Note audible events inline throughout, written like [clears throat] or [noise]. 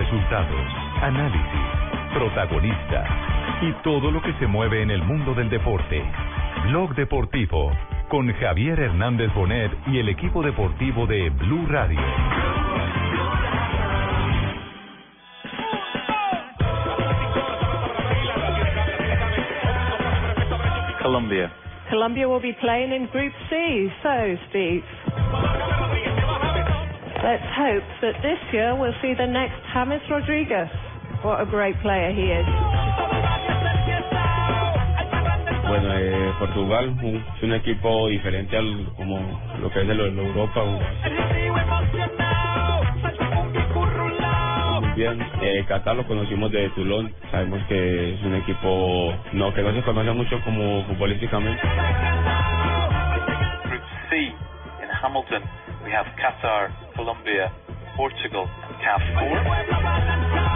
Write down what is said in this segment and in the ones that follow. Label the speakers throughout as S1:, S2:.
S1: Resultados, análisis, protagonistas y todo lo que se mueve en el mundo del deporte. Blog Deportivo con Javier Hernández Bonet y el equipo deportivo de Blue Radio.
S2: Colombia.
S3: Colombia will be playing in Group C. So, Steve, let's hope that this year we'll see the next James Rodriguez. What a great player he is.
S4: Bueno, eh, Portugal un- es un equipo diferente al como lo que es de lo- de Europa. bien, eh, Qatar lo conocimos de Toulon, sabemos que es un equipo no que no se conoce mucho como futbolísticamente.
S2: Group C in Hamilton, we have Qatar, Colombia, Portugal, and CAF 4.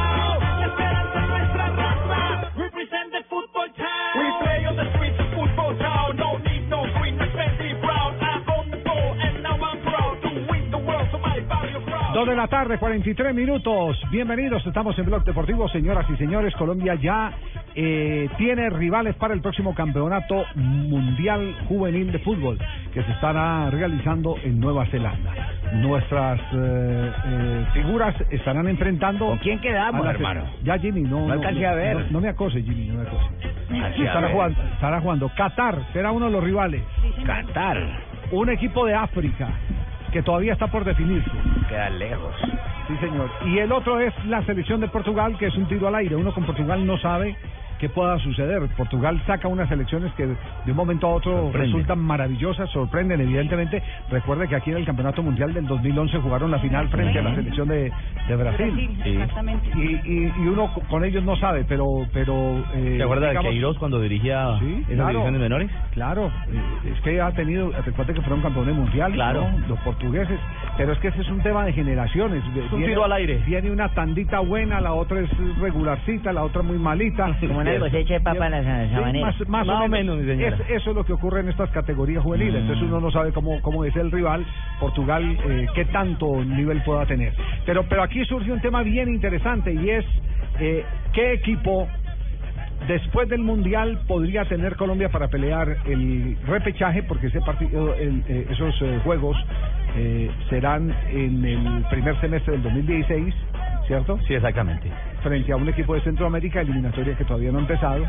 S5: Dos de la tarde, 43 minutos. Bienvenidos, estamos en Blog Deportivo, señoras y señores. Colombia ya eh, tiene rivales para el próximo campeonato mundial juvenil de fútbol que se estará realizando en Nueva Zelanda. Nuestras eh, eh, figuras estarán enfrentando. ¿Con quién
S6: quedamos, hermano?
S5: Ya, Jimmy, no.
S6: No alcancé a ver.
S5: No, no me acose, Jimmy, no me acose. Estará jugando, estará jugando. Qatar será uno de los rivales.
S6: Qatar.
S5: Un equipo de África que todavía está por definirse.
S6: Queda lejos.
S5: Sí, señor. Y el otro es la selección de Portugal, que es un tiro al aire. Uno con Portugal no sabe qué pueda suceder. Portugal saca unas elecciones que de un momento a otro
S6: Sorprende.
S5: resultan maravillosas, sorprenden evidentemente. Recuerde que aquí en el Campeonato Mundial del 2011 jugaron la final frente a la selección de, de Brasil.
S7: Exactamente.
S5: Y, y, y uno co- con ellos no sabe, pero... pero eh,
S8: ¿Te acuerdas de
S5: digamos-
S8: Queiroz cuando dirigía
S5: Sí,
S8: esas
S5: claro.
S8: divisiones menores?
S5: Claro, eh, es que ha tenido, recuerde que fueron campeones mundiales,
S8: Claro.
S5: ¿no? los portugueses, pero es que ese es un tema de generaciones.
S8: Es un tiro al aire.
S5: Viene una tandita buena, la otra es regularcita, la otra muy malita. [laughs]
S6: Como una cosecha de papa en la sa-
S5: Sí,
S6: sabanera.
S5: más, más
S8: Más
S5: o
S8: o
S5: menos. Es- eso es lo que ocurre en estas categorías juveniles.
S8: Mm.
S5: Entonces uno no sabe cómo, cómo es el rival, Portugal, eh, qué tanto nivel pueda tener. Pero, pero aquí surge un tema bien interesante y es eh, qué equipo después del mundial podría tener Colombia para pelear el repechaje porque ese partido el- eh, esos eh, juegos eh, serán en el primer semestre del 2016 cierto
S8: Sí, exactamente.
S5: frente a un equipo de Centroamérica eliminatoria que todavía no ha empezado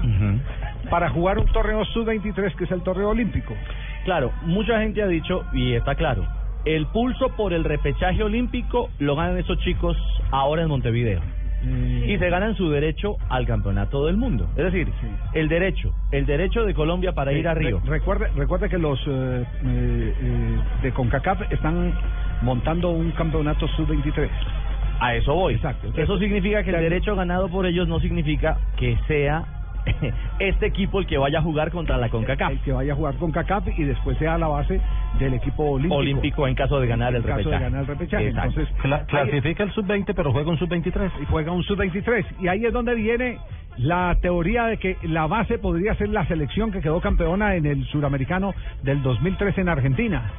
S5: para jugar un torneo sub-23 que es el torneo olímpico
S8: Claro, mucha gente ha dicho, y está claro, el pulso por el repechaje olímpico lo ganan esos chicos ahora en Montevideo. Y se ganan su derecho al campeonato del mundo. Es decir,
S5: Sí.
S8: el derecho, el derecho de Colombia para ir a Río.
S5: re- recuerde, recuerde que los eh, eh, eh, de CONCACAF están montando un campeonato sub-23
S8: A eso voy.
S5: Exacto.
S8: Eso significa que el derecho ganado por ellos no significa que sea [laughs] este equipo el que vaya a jugar contra la CONCACAF.
S5: el que vaya a jugar con CACAF y después sea la base del equipo olímpico.
S8: Olímpico en caso de ganar el
S5: En caso de
S8: repechaje.
S5: ganar el repechaje. Entonces,
S8: Cla-
S5: clasifica
S8: el sub-20, pero juega un sub-23.
S5: y juega un sub-23. Y ahí es donde viene la teoría de que la base podría ser la selección que quedó campeona en el suramericano del 2013 en Argentina.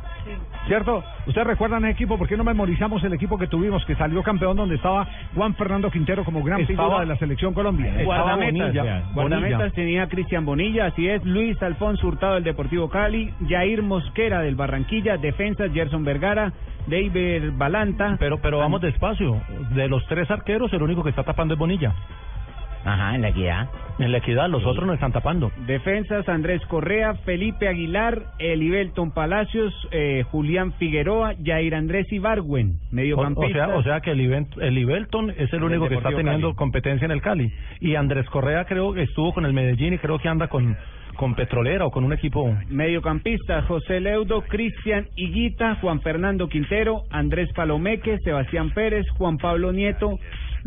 S5: ¿Cierto? ¿Ustedes recuerdan el equipo? ¿Por qué no memorizamos el equipo que tuvimos que salió campeón donde estaba Juan Fernando Quintero como gran
S8: Estaba-
S5: figura de la selección Colombia?
S8: Estaba
S9: Guardametas,
S8: Bonilla,
S9: guardametas
S8: Bonilla.
S9: tenía Cristian Bonilla, así es, Luis Alfonso Hurtado del Deportivo Cali, Jair Mosquera del Barranquilla, defensas Gerson Vergara, David Balanta.
S8: Pero, pero vamos despacio. De los tres arqueros, el único que está tapando es Bonilla.
S6: Ajá, en la equidad.
S8: En la equidad, los otros no están tapando.
S9: Defensas Andrés Correa, Felipe Aguilar, Elibelton Palacios, eh, Julián Figueroa, Jair Andrés Ibargüen,
S8: O, o
S9: mediocampista.
S8: sea, o sea que el, Ibent- el Ibelton es el único que está teniendo
S9: Cali.
S8: competencia en el Cali. Y Andrés Correa creo que estuvo con el Medellín y creo que anda con, con Petrolera o con un equipo.
S9: Mediocampista José Leudo, Cristian Higuita, Juan Fernando Quintero, Andrés Palomeque, Sebastián Pérez, Juan Pablo Nieto,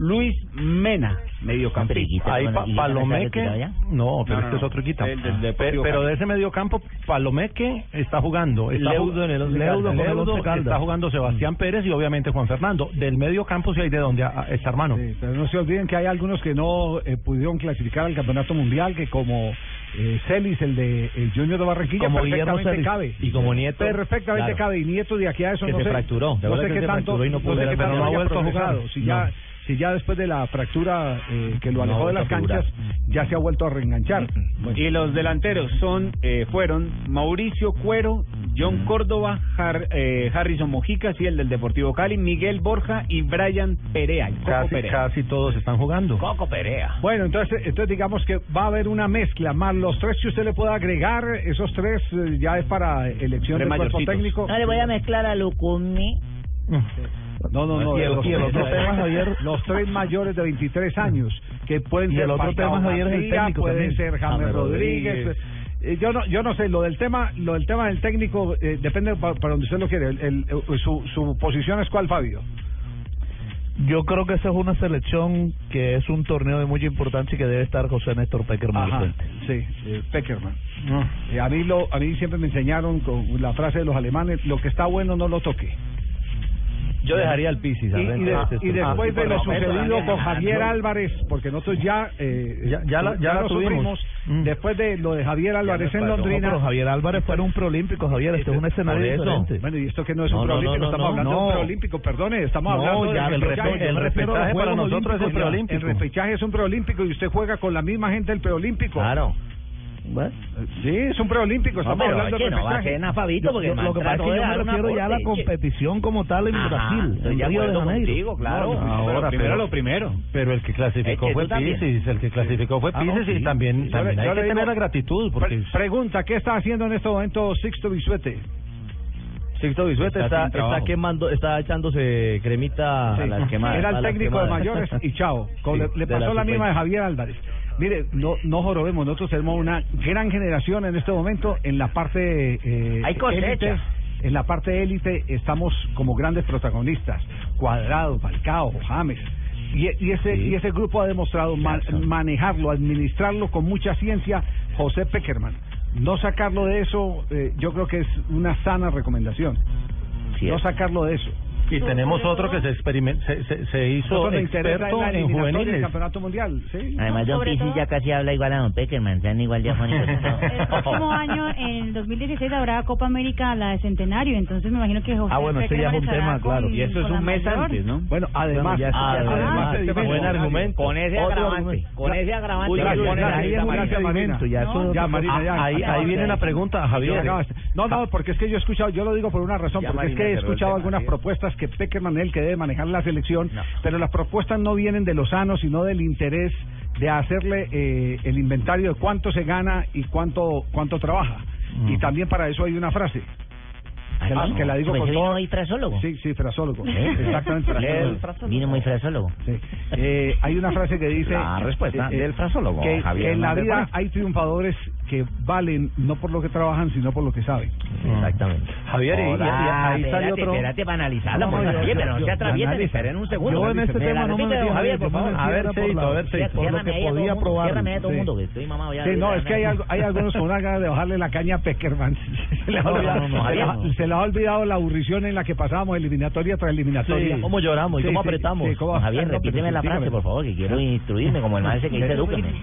S9: Luis Mena, mediocampista.
S8: Ahí pa- Palomeque. No, pero
S9: No, no,
S8: este es otro.
S9: El Deportivo
S8: pero de ese mediocampo, Palomeque está jugando. Está
S9: Leudo en el Once
S8: Leudo
S9: Leudo Caldas.
S8: está jugando Sebastián Pérez y obviamente Juan Fernando. Del mediocampo sí hay de donde a- a- está hermano.
S5: Sí, pero no se olviden que hay algunos que no eh, pudieron clasificar al campeonato mundial, que como eh, Celis, el de el Junior de Barranquilla,
S8: Como
S5: perfectamente
S8: Celis.
S5: cabe.
S8: Y como Nieto,
S5: Perfectamente
S8: claro.
S5: cabe. Y Nieto de aquí a eso
S8: Que
S5: no
S8: se
S5: sé.
S8: fracturó. ¿Te
S5: No sé qué tanto,
S8: no
S5: sé qué tanto
S8: no ha vuelto a jugar?
S5: Si ya. Si ya después de la fractura eh, que lo
S10: No
S5: alejó de las canchas, ya se ha vuelto a reenganchar.
S10: Y los delanteros son eh, fueron Mauricio Cuero, John Córdoba, Har- eh, Harrison Mojica, sí, el del Deportivo Cali, Miguel Borja y Brian Perea. Coco
S7: Casi,
S10: Perea.
S7: casi todos están jugando.
S11: Coco Perea.
S5: Bueno, entonces, entonces digamos que va a haber una mezcla, más los tres que usted le pueda agregar, esos tres eh, ya es para elección del cuerpo técnico.
S11: No le voy a mezclar a Lucumi.
S5: No, no, no.
S7: Y el-
S5: los,
S7: y el otro
S5: tres-
S7: tema, Javier.
S5: los tres mayores de 23 años, que pueden
S7: Y
S5: ser
S7: el otro tema, Javier, es el técnico
S5: puede
S7: también.
S5: ser James
S7: James
S5: Rodríguez.
S7: Rodríguez.
S5: Eh, yo no, yo no sé, lo del tema, lo del tema del técnico eh, depende pa- para, donde usted lo quiere. El, el- eh, su, su posición es cuál, Fabio.
S7: Yo creo que esa es una selección que es un torneo de mucha importancia y que debe estar José Néstor Peckerman
S5: Ajá, sí, eh, Peckerman. Eh, a mí lo, a mí siempre me enseñaron con la frase de los alemanes: lo que está bueno no lo toque.
S8: Yo dejaría al Pisis
S5: Y, y de-
S8: este
S5: y después de lo sucedido con Javier
S8: no.
S5: Álvarez, porque nosotros ya eh,
S7: Ya- ya la- ya la
S5: lo
S7: tuvimos.
S5: sufrimos,
S7: Mm.
S5: después de lo de Javier Álvarez en
S7: No,
S5: Londrina.
S7: pero Javier Álvarez fue un preolímpico, Javier. Este es un escenario diferente.
S5: Bueno, y esto que no es
S7: No,
S5: un
S7: no,
S5: preolímpico,
S7: no, no,
S5: estamos
S7: no,
S5: hablando de un
S7: no.
S5: preolímpico, perdone, estamos
S7: No,
S5: hablando
S7: ya
S5: de
S7: el
S5: repechaje.
S7: repe- el repechaje para nosotros es el preolímpico.
S5: El repechaje es un preolímpico y usted juega con la misma gente del preolímpico.
S8: Claro.
S5: Sí, es un preolímpico, estamos hablando de
S11: que no va a ser Fabito porque
S7: Yo- lo que pasa es que yo me refiero ya a la competición como tal en
S11: Ajá,
S7: Brasil, en Río de Janeiro.
S11: contigo, claro.
S7: No,
S11: No,
S7: ahora,
S10: pero primero
S7: pero-
S10: lo primero.
S7: Pero el que clasificó
S11: Es que
S7: fue. Pisis, el que clasificó fue
S5: Ah, no,
S7: Pisis
S5: sí.
S7: y también, también
S5: yo
S7: hay que
S5: digo-
S7: tener la gratitud porque
S5: Pre- pregunta, ¿qué está haciendo en este momento Sixto Bisuete?
S8: Sixto Bisuete
S10: Está
S8: está, quemando, está echándose cremita
S5: Sí.
S8: a las quemadas.
S5: Era el técnico de mayores y chao. Le, pasó la, misma de. Javier Álvarez. Mire, no, no jorobemos, nosotros tenemos una gran generación en este momento en la parte eh,
S11: Hay cosecha.
S5: En la parte élite estamos como grandes protagonistas. Cuadrado, Falcao, James. Y, y ese y ese grupo ha demostrado ma- manejarlo, administrarlo con mucha ciencia José Peckerman. No sacarlo de eso, eh, yo creo que es una sana recomendación. No sacarlo de eso.
S7: Y tenemos otro que se experiment, se, se, se hizo experto en
S5: del
S7: juveniles.
S5: campeonato mundial, ¿sí?
S11: Además, Don
S12: Sobre
S11: Pisis
S12: todo-
S11: ya casi habla igual a Don Peckerman, sean igual de afónicos.
S12: El próximo año, en el 2016, habrá Copa América, la de Centenario. Entonces, me imagino que José
S7: Ah, bueno, ese ya es un tema, claro.
S12: con-
S10: Y eso es un mes
S12: mayor.
S10: antes, ¿no?
S5: Bueno, además,
S8: Bueno, ya
S5: además,
S8: además, buen argumento.
S11: Con ese
S8: Otro
S11: agravante, con ese agravante.
S5: Uy,
S11: ahí,
S5: gracias,
S11: Marina.
S5: Marina.
S7: ya
S12: No,
S7: eso-
S5: ya, Marina, ya.
S7: Ah, ahí, ahí viene la pregunta, Javier.
S5: No, no, porque es que yo he escuchado, yo lo digo por una razón, porque es que he
S11: el
S5: escuchado algunas propuestas que Peckerman es el que debe manejar la selección, pero las propuestas no vienen de Lozano, sino del interés de hacerle eh, el inventario de cuánto se gana y cuánto cuánto trabaja.
S7: Mm.
S5: Y también para eso hay una frase. Que la, que la digo
S11: Pues
S5: con todo.
S11: muy frasólogo.
S5: Sí, sí, frasólogo. Exactamente, frasólogo.
S11: Vino muy frasólogo.
S5: Sí. Eh, hay una frase que dice
S11: La respuesta
S5: eh, eh,
S11: del frasólogo,
S5: que,
S11: Javier
S5: que en la vida hay triunfadores que valen no por lo que trabajan sino por lo que saben
S8: Exactamente.
S7: Javier, y, y- y
S11: Hola,
S7: ahí sale
S11: espérate,
S7: otro.
S11: espérate para analizarlo.
S7: No, yo-
S11: oye, pero no se atraviesen, esperen un segundo.
S7: Yo en este tema no me metí,
S11: Javier, por favor. A ver,
S7: la-
S11: a ver, Cheito.
S7: por lo que podía probar.
S11: ciérrame a todo
S5: Sí.
S11: mundo, que estoy mamado ya.
S5: Sí, no, es que hay, algo, hay algunos con una ganas de bajarle la caña a Peckerman. [laughs] Se les ha
S8: No, no,
S5: olvidado-
S8: no, no, no.
S5: la aburrición en la que pasábamos eliminatoria tras eliminatoria.
S8: Cómo lloramos y cómo apretamos.
S11: Javier,
S5: no,
S11: repíteme la frase, por favor, que quiero instruirme como el maestro que dice
S5: ¿Quiere-
S11: Edúqueme.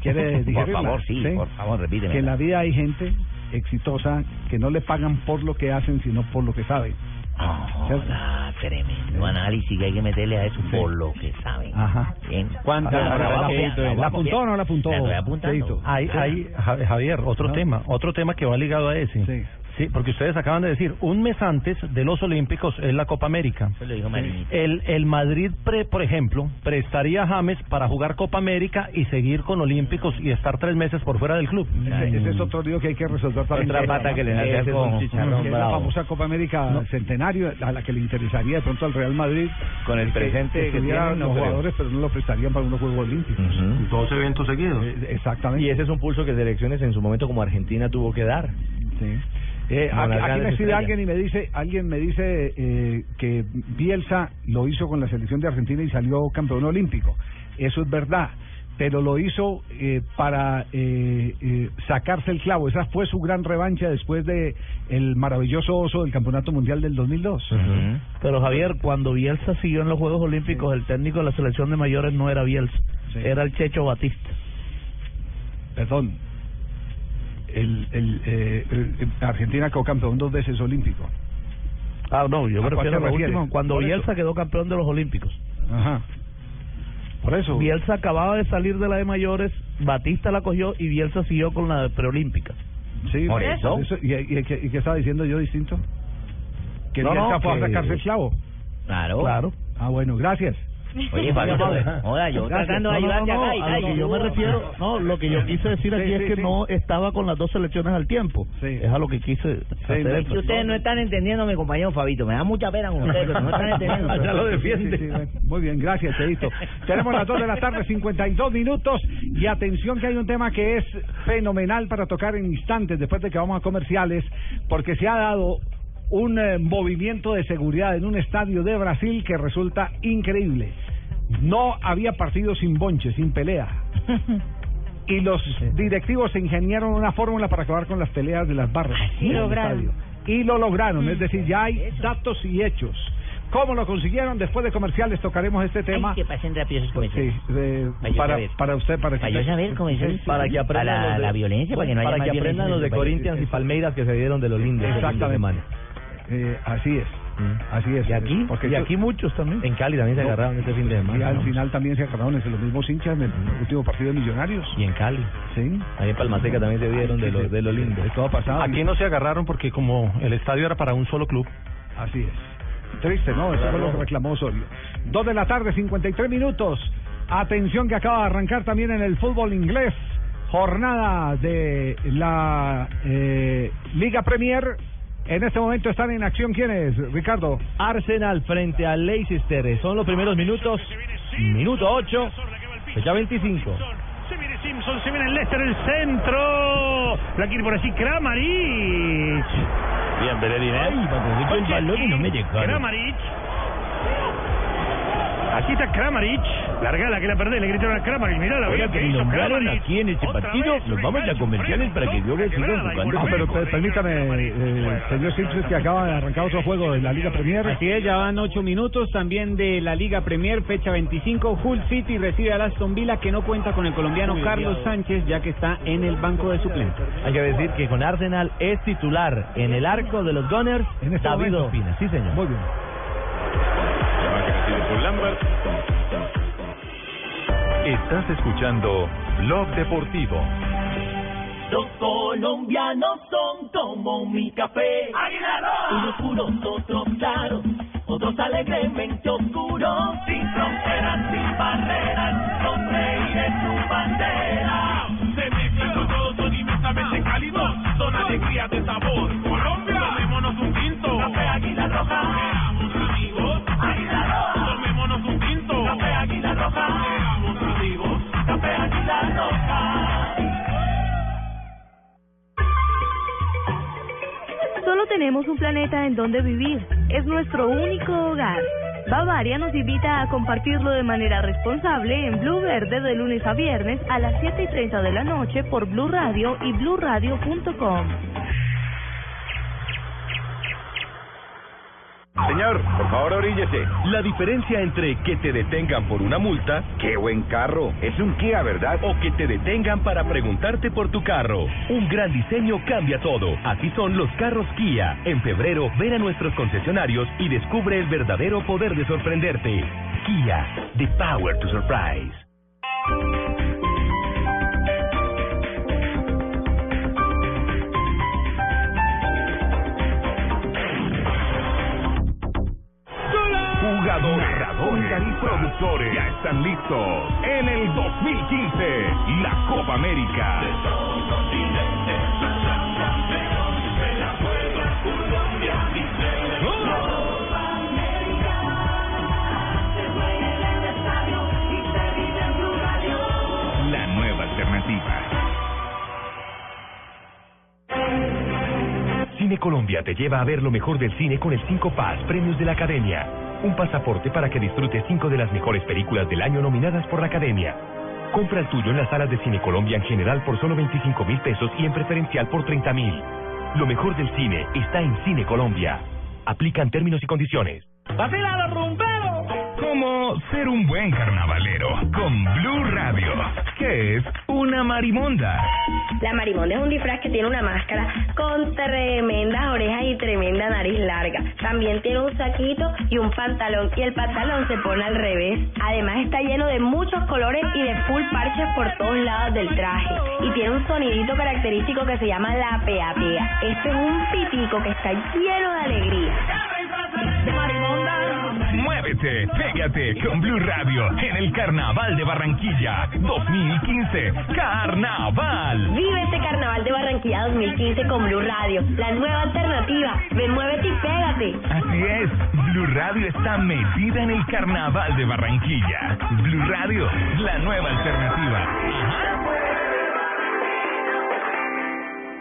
S5: ¿Quiere,
S11: Por favor, sí, por favor, repíteme.
S5: Que en la vida hay gente exitosa que no le pagan por lo que hacen, sino por lo que saben.
S11: Hola, tremendo análisis que hay que meterle a eso por lo que saben.
S5: Ajá.
S11: Bien.
S10: ¿Cuántas
S11: Ahora,
S10: horas
S11: vamos
S10: la
S5: ¿La
S11: bien.
S5: apuntó o no la apuntó?
S11: La estoy apuntando.
S7: Hay, hay, Ja- Javier, otro
S5: ¿No?
S7: tema, otro tema que va ligado a ese.
S5: Sí.
S7: Sí, porque ustedes acaban de decir, un mes antes de los Olímpicos es la Copa América.
S11: Eso lo dijo.
S7: El, el Madrid, pre, por ejemplo, prestaría a James para jugar Copa América y seguir con Olímpicos y estar tres meses por fuera del club.
S5: Ese, ese es otro lío que hay que resolver también.
S8: Otra pata que le
S5: chicharrón
S8: Que
S5: que
S8: es
S5: la famosa Copa América Centenario, a la que le interesaría de pronto al Real Madrid.
S8: Con el
S5: que-
S8: presente que tienen, no
S5: los
S8: creo.
S5: jugadores, pero no lo prestarían para unos Juegos Olímpicos.
S7: Dos eventos seguidos.
S5: Eh, Exactamente.
S8: Y ese es un pulso que selecciones en su momento como Argentina tuvo que dar.
S5: Sí. Eh, aquí, me escribe
S8: estrellas.
S5: alguien y me dice, alguien me dice eh, que Bielsa lo hizo con la selección de Argentina y salió campeón olímpico. Eso es verdad, pero lo hizo eh, para eh, eh, sacarse el clavo. Esa fue su gran revancha después de el maravilloso oso del Campeonato Mundial del 2002.
S7: Pero Javier, cuando Bielsa siguió en los Juegos Olímpicos, el técnico de la selección de mayores no era Bielsa,
S5: Sí.
S7: era el Checho Batista.
S5: Perdón. El, el, eh, el- Argentina quedó campeón dos veces olímpico.
S7: Ah, no, yo
S5: ¿A
S7: me
S5: cuál
S7: refiero a
S5: te
S7: la
S5: refieres?
S7: última, cuando
S5: eso.
S7: Bielsa quedó campeón de los Olímpicos.
S5: Ajá. Por eso.
S13: Bielsa acababa de salir de la de mayores, Batista la cogió y Bielsa siguió con la preolímpica.
S5: Sí,
S13: Por eso.
S5: ¿Y, y, qué- y qué estaba diciendo yo distinto? Que
S13: No,
S5: Bielsa
S13: no,
S5: fue a
S13: que-
S5: sacarse el clavo.
S11: Claro.
S13: Claro.
S5: Ah, bueno, gracias.
S11: Oye, Fabito, joda, yo tratando de
S13: No, no,
S11: ayudarte
S13: no,
S11: acá y
S13: a lo que yo me refiero, no, lo que yo quise decir aquí
S5: Sí,
S13: es
S5: sí,
S13: que
S5: sí.
S13: no estaba con las dos selecciones al tiempo.
S5: Sí.
S13: Es a lo que quise hacer
S11: Es que ustedes no están entendiendo, mi compañero Fabito. Me da mucha pena con ustedes, pero no están entendiendo. [laughs]
S13: Ya lo
S5: Sí,
S13: defiende.
S5: Muy bien, gracias, Cheito. Tenemos las 2 de la tarde, 52 minutos. Y atención que hay un tema que es fenomenal para tocar en instantes después de que vamos a comerciales, porque se ha dado un eh, movimiento de seguridad en un estadio de Brasil que resulta increíble. No había partido sin bonche, sin pelea. [laughs] Y los directivos se ingeniaron una fórmula para acabar con las peleas de las barras.
S12: sí? Lograron.
S5: estadio. Y lo lograron, es decir, ya hay datos y hechos. ¿Cómo lo consiguieron? Después de comerciales tocaremos este tema.
S11: Ay, que pasen rápido esos comerciales.
S5: Sí, de-
S11: Para yo
S5: para,
S11: saber.
S5: para usted, para,
S11: Para yo saber cómo es eso.
S8: Para que aprendan
S11: Para
S8: de-
S11: la violencia, para que no haya
S8: para
S11: más
S8: que aprendan los de Corinthians y Palmeiras que se dieron de los lindos. de
S5: Exactamente. Eh, así es, así es.
S8: Y aquí,
S5: Porque
S8: y
S5: esto-
S8: aquí muchos también. En Cali también se
S5: No.
S8: agarraron este fin de
S5: y
S8: semana.
S5: al
S8: ¿no?
S5: final también se agarraron entre los mismos hinchas en el último partido de Millonarios.
S8: Y en Cali.
S5: Sí.
S8: Ahí en Palmaseca también se dieron de los de los lindos.
S5: De todo pasado.
S8: Aquí no se agarraron porque como el estadio era para un solo club.
S5: Así es. Triste, ¿no? Eso fue lo que reclamó Osorio. Dos de la tarde, 53 minutos. Atención que acaba de arrancar también en el fútbol inglés. Jornada de la eh, Liga Premier. En este momento están en acción quiénes, Ricardo.
S8: Arsenal frente a Leicester. Son los primeros minutos. Minuto 8. Fecha 25.
S14: Se viene Simpson, se viene el Leicester, el centro. La quiere por así Kramaric.
S11: Bien, Bellerín, ¿eh? Ay, a el balón y no me llegaron.
S14: Kramaric. Aquí está Kramaric. Largala que la perdés, le gritaron a Kramaric. Mirá la bien
S11: que
S14: hizo
S11: nombraron
S14: Kramaric.
S11: aquí en este
S14: Otra
S11: partido,
S14: vez,
S11: nos vamos a comerciales para que yo que siga jugando.
S5: Ah, pero per- permítame, eh, señor Simpson, que acaba de arrancar otro juego de la Liga Premier.
S10: Así es, ya van ocho minutos también de la Liga Premier, fecha 25. Hull City recibe al Aston Villa que no cuenta con el colombiano Carlos Sánchez ya que está en el banco de suplentes.
S8: Hay que decir que con Arsenal es titular en el arco de los Gunners
S5: En este
S8: David
S5: momento.
S8: Ospina. Sí, señor.
S5: Muy bien.
S1: Estás escuchando Blog Deportivo.
S15: Los colombianos son como mi café. Unos puros, otros claros, otros alegremente oscuros. Sin fronteras, sin barreras, con reír en su bandera.
S16: Donde vivir. Es nuestro único hogar. Bavaria nos invita a compartirlo de manera responsable en Blue Verde de lunes a viernes a las 7 y 30 de la noche por Blue Radio y bluradio.com.
S17: Señor, por favor oríllese. La diferencia entre que te detengan por una multa, qué buen carro, es un Kia, ¿verdad? O que te detengan para preguntarte por tu carro. Un gran diseño cambia todo. Así son los carros Kia. En febrero, ven a nuestros concesionarios y descubre el verdadero poder de sorprenderte. Kia, the power to surprise. Productores ya están listos en el 2015, la Copa América. Cine Colombia te lleva a ver lo mejor del cine con el 5 Paz Premios de la Academia. Un pasaporte para que disfrutes cinco de las mejores películas del año nominadas por la Academia. Compra el tuyo en las salas de Cine Colombia en general por solo 25 mil pesos y en preferencial por 30 mil. Lo mejor del cine está en Cine Colombia. Aplican términos y condiciones.
S15: ¡Vacila los rumberos!
S18: Cómo ser un buen carnavalero con Blue Radio. ¿Qué es una marimonda?
S19: La marimonda es un disfraz que tiene una máscara con tremendas orejas y tremenda nariz larga. También tiene un saquito y un pantalón y el pantalón se pone al revés. Además está lleno de muchos colores y de full parches por todos lados del traje. Y tiene un sonidito característico que se llama la pea. Este es un pitico que está lleno de alegría.
S18: Muévete, pégate con Blue Radio en el Carnaval de Barranquilla 2015. Carnaval.
S19: Vive este carnaval de Barranquilla 2015 con Blue Radio, la nueva alternativa. Ven, muévete y pégate.
S18: Así es, Blue Radio está metida en el Carnaval de Barranquilla. Blue Radio, la nueva alternativa.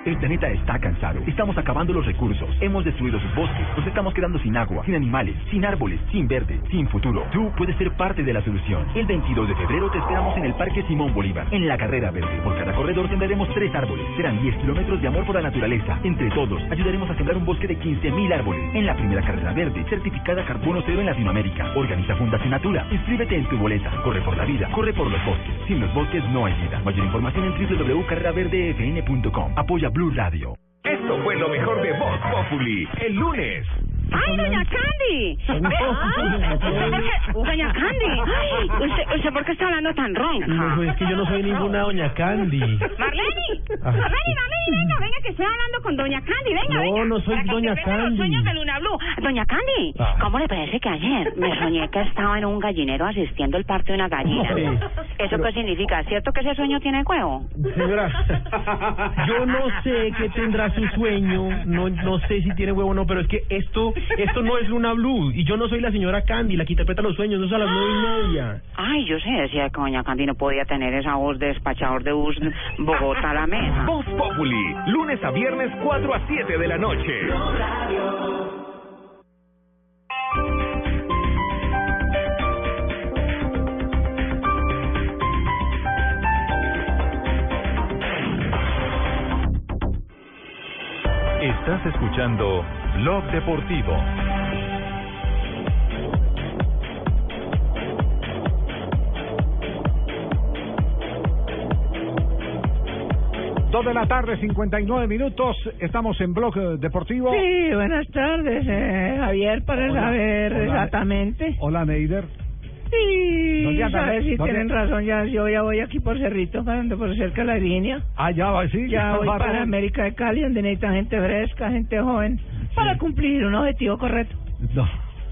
S20: El planeta está cansado. Estamos acabando los recursos. Hemos destruido sus bosques. Nos estamos quedando sin agua, sin animales, sin árboles, sin verde, sin futuro. Tú puedes ser parte de la solución. El 22 de febrero te esperamos en el Parque Simón Bolívar, en la carrera verde. Por cada corredor sembraremos tres árboles. Serán 10 kilómetros de amor por la naturaleza. Entre todos, ayudaremos a sembrar un bosque de 15.000 árboles. En la primera carrera verde, certificada Carbono Cero en Latinoamérica. Organiza Fundación Natura. Inscríbete en tu boleta. Corre por la vida. Corre por los bosques. Sin los bosques no hay vida. Mayor información en www.carreraverdefn.com. Apoya Blue Radio.
S18: Esto fue lo mejor de Voz Populi. El lunes.
S21: ¡Ay, doña Candy! Doña Candy, ay, ¿usted, ¿usted por qué está hablando tan ronca?
S22: No, es que yo no soy ninguna doña Candy.
S21: Marlene,
S22: Ah.
S21: Marlene, Marlene, venga, venga, que estoy hablando con doña Candy, venga,
S22: No,
S21: venga.
S22: no soy
S21: para que
S22: doña
S21: interprete
S22: Candy.
S21: los sueños de Luna Blue. Doña Candy,
S22: Ah.
S21: ¿cómo le parece que ayer me soñé que estaba en un gallinero asistiendo al parto de una gallina? ¿Eso qué significa? ¿Cierto que ese sueño tiene huevo?
S22: Señora, yo no sé qué tendrá su sueño, no, no sé si tiene huevo o no, pero es que esto, esto no es Luna Blue y yo no soy la señora Candy, la que interpreta los sueños, no es a las nueve y media.
S21: Ay, yo sé, decía que doña Candy no podía tener esa voz de despachador de bus Bogotá a la mesa.
S18: Voz Populi, lunes a viernes 4 a 7 de la noche.
S1: Estás escuchando Blog Deportivo.
S5: Dos de la tarde, 59 minutos. Estamos en Blog Deportivo.
S23: Sí, buenas tardes, eh, Javier, para
S5: Hola,
S23: saber
S5: hola.
S23: exactamente.
S5: Hola, Neider.
S23: Sí,
S5: ¿Dónde anda?
S23: saber si
S5: ¿Dónde?
S23: tienen razón, ya yo ya voy aquí por Cerrito, parando por cerca de la línea.
S5: Ah, ya va, sí.
S23: Ya voy para. América de Cali, donde necesitan gente fresca, gente joven, para cumplir un objetivo correcto.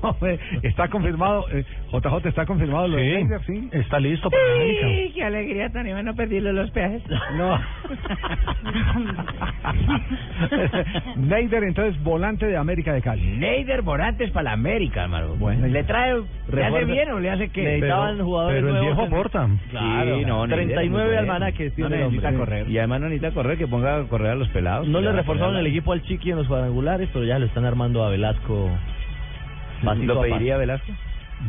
S23: [laughs]
S5: está confirmado. eh, JJ está confirmado lo de
S22: Sí,
S5: Neider, sí.
S22: está listo para América.
S23: Sí, qué alegría tan iba no perderle los peajes.
S5: No. [laughs] Neider, entonces, volante de América de Cali.
S11: Neider Volantes para la América, hermano.
S5: Bueno.
S11: ¿Le trae, le hace bien o le hace qué?
S8: Necesitaban
S22: Pero-
S8: jugadores
S22: pero el
S8: nuevos
S22: viejo
S8: en-
S22: aporta.
S8: Claro,
S11: Sí, no, Neider
S8: 39
S11: es muy
S8: almanaques tiene
S11: No necesita correr.
S8: Y además no necesita correr, que ponga a correr a los pelados.
S22: No
S8: Que
S22: le
S8: a
S22: reforzaron el
S8: a-
S22: equipo al Chiqui en los cuadrangulares, pero ya lo están armando a Velasco.
S8: ¿Lo pediría Velasco?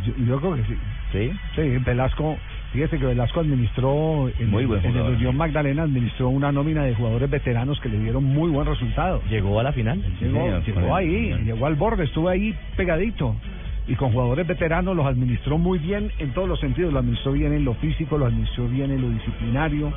S5: Yo, yo creo que sí.
S8: Sí.
S5: Sí, Velasco, fíjese que Velasco administró, en,
S8: Muy buen
S5: en el. Unión Magdalena, administró una nómina de jugadores veteranos que le dieron muy buen resultado.
S22: Llegó a la final.
S5: Llegó,
S8: señor,
S5: llegó
S8: el-
S5: ahí, llegó al borde, estuvo ahí pegadito. Y con jugadores veteranos los administró muy bien en todos los sentidos. Lo administró bien en lo físico, lo administró bien en lo disciplinario,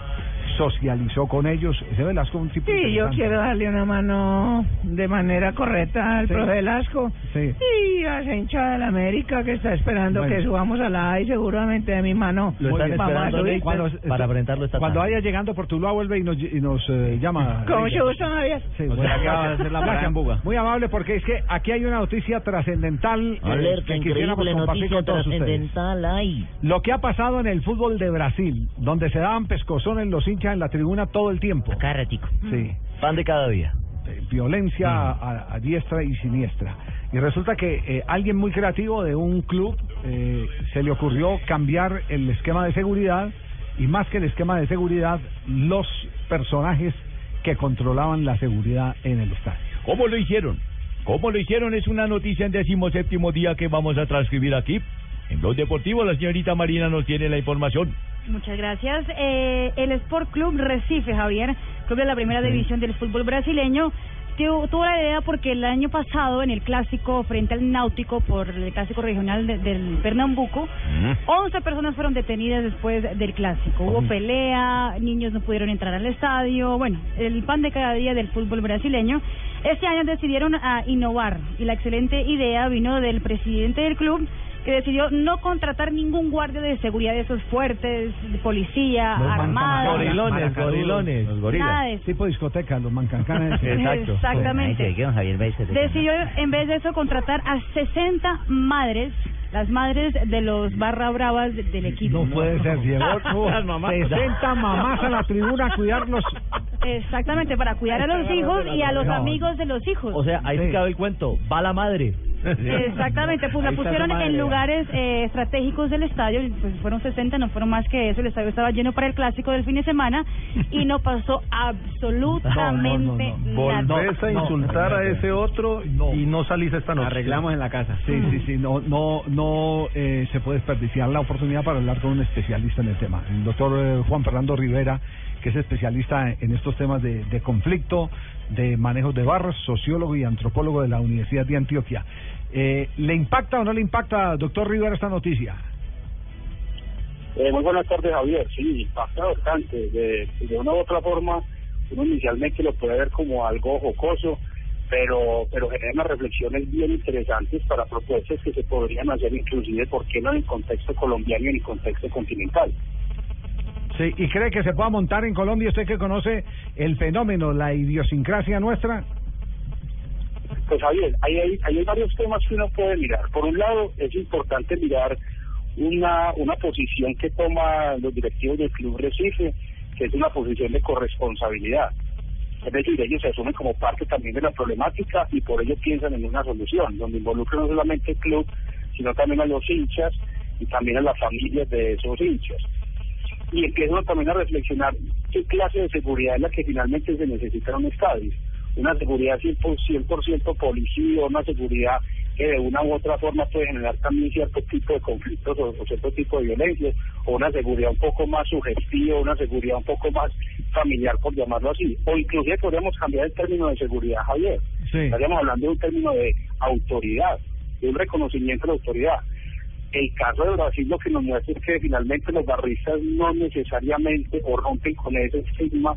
S5: socializó con ellos. Ese Velasco es un tipo
S23: Sí, yo quiero darle una mano de manera correcta al
S5: Sí.
S23: profe Velasco
S5: Sí.
S23: y a esa hinchada de la América que está esperando
S5: Bueno.
S23: que subamos a la A y seguramente de mi mano
S22: Lo están
S23: a
S22: esperando
S5: Cuando-
S22: para enfrentarlo esta
S5: Cuando
S22: tarde.
S5: vaya llegando por Tuluá vuelve y nos, y nos eh, llama.
S23: Con mucho gusto, Javier.
S5: Sí,
S8: O sea, que va a hacer la.
S5: Muy amable porque es que aquí hay una noticia trascendental eh,
S11: Alerta,
S5: que
S11: increíble
S5: compartir
S11: noticia
S5: con todos ustedes.
S11: trascendental hay.
S5: Lo que ha pasado en el fútbol de Brasil, donde se daban pescozones los hinchas en la tribuna todo el tiempo.
S11: Acá ratico.
S5: Sí.
S22: Pan de cada día.
S5: eh, Violencia a, a diestra y siniestra. Y resulta que eh, alguien muy creativo de un club eh, se le ocurrió cambiar el esquema de seguridad y más que el esquema de seguridad, los personajes que controlaban la seguridad en el estadio.
S24: ¿Cómo lo hicieron? ¿Cómo lo hicieron? Es una noticia en décimo séptimo día que vamos a transcribir aquí. En Blog Deportivo, la señorita Marina nos tiene la información.
S12: Muchas gracias. Eh, el Sport Club Recife, Javier, club de la primera división del fútbol brasileño, tu- tuvo la idea porque el año pasado en el clásico frente al Náutico por el clásico regional de- del Pernambuco, 11 personas fueron detenidas después del clásico. Hubo pelea, niños no pudieron entrar al estadio, bueno, el pan de cada día del fútbol brasileño. Este año decidieron a innovar y la excelente idea vino del presidente del club que decidió no contratar ningún guardia de seguridad de esos fuertes, de policía, armada.
S5: Gorilones, gorilones.
S12: Los gorilas.
S5: Tipo discoteca, los mancancanes. [laughs]
S12: Exacto. Exactamente. Decidió en vez de eso contratar a 60 madres, las madres de los barra bravas de- del equipo.
S5: No puede ser. [laughs]
S12: Las mamás.
S5: 60 mamás a la tribuna a cuidarlos.
S12: Exactamente, para cuidar a los hijos y a los
S8: No.
S12: amigos de los hijos.
S8: O sea, ahí se quedó el cuento. Va la madre.
S12: Exactamente, pues la pusieron en lugares eh, estratégicos del estadio, pues fueron 60, no fueron más que eso, el estadio estaba lleno para el clásico del fin de semana y no pasó [laughs] absolutamente nada.
S14: Volvés a insultar a ese otro y no salís esta noche.
S5: Arreglamos en la casa. Sí, sí, sí. No, no, no eh, se puede desperdiciar la oportunidad para hablar con un especialista en el tema. El doctor eh, Juan Fernando Rivera, que es especialista en estos temas de, de conflicto, de manejo de barros, sociólogo y antropólogo de la Universidad de Antioquia. Eh, ¿Le impacta o no le impacta, doctor Rivera, esta noticia?
S25: Eh, muy buenas tardes, Javier. Sí, impacta bastante. De, de una u otra forma, uno inicialmente lo puede ver como algo jocoso, pero pero genera unas reflexiones bien interesantes para propuestas que se podrían hacer inclusive, ¿por qué no en el contexto colombiano y en el contexto continental?
S5: Sí, ¿y cree que se pueda montar en Colombia usted que conoce el fenómeno, la idiosincrasia nuestra?
S25: Pues Javier, hay, hay, varios temas que uno puede mirar. Por un lado, es importante mirar una, una posición que toman los directivos del Club Recife, que es una posición de corresponsabilidad. Es decir, ellos se asumen como parte también de la problemática y por ello piensan en una solución, donde involucran no solamente el club, sino también a los hinchas y también a las familias de esos hinchas. Y empiezan también a reflexionar qué clase de seguridad es la que finalmente se necesita en un estadio. Una seguridad 100%, 100% policía, una seguridad que de una u otra forma puede generar también cierto tipo de conflictos o, o cierto tipo de violencia, o una seguridad un poco más sugestiva, una seguridad un poco más familiar, por llamarlo así. O inclusive podríamos cambiar el término de seguridad, Javier. Estaríamos hablando de un término de autoridad, de un reconocimiento de autoridad. El caso de Brasil lo que nos muestra es que finalmente los barristas no necesariamente o rompen con ese estigma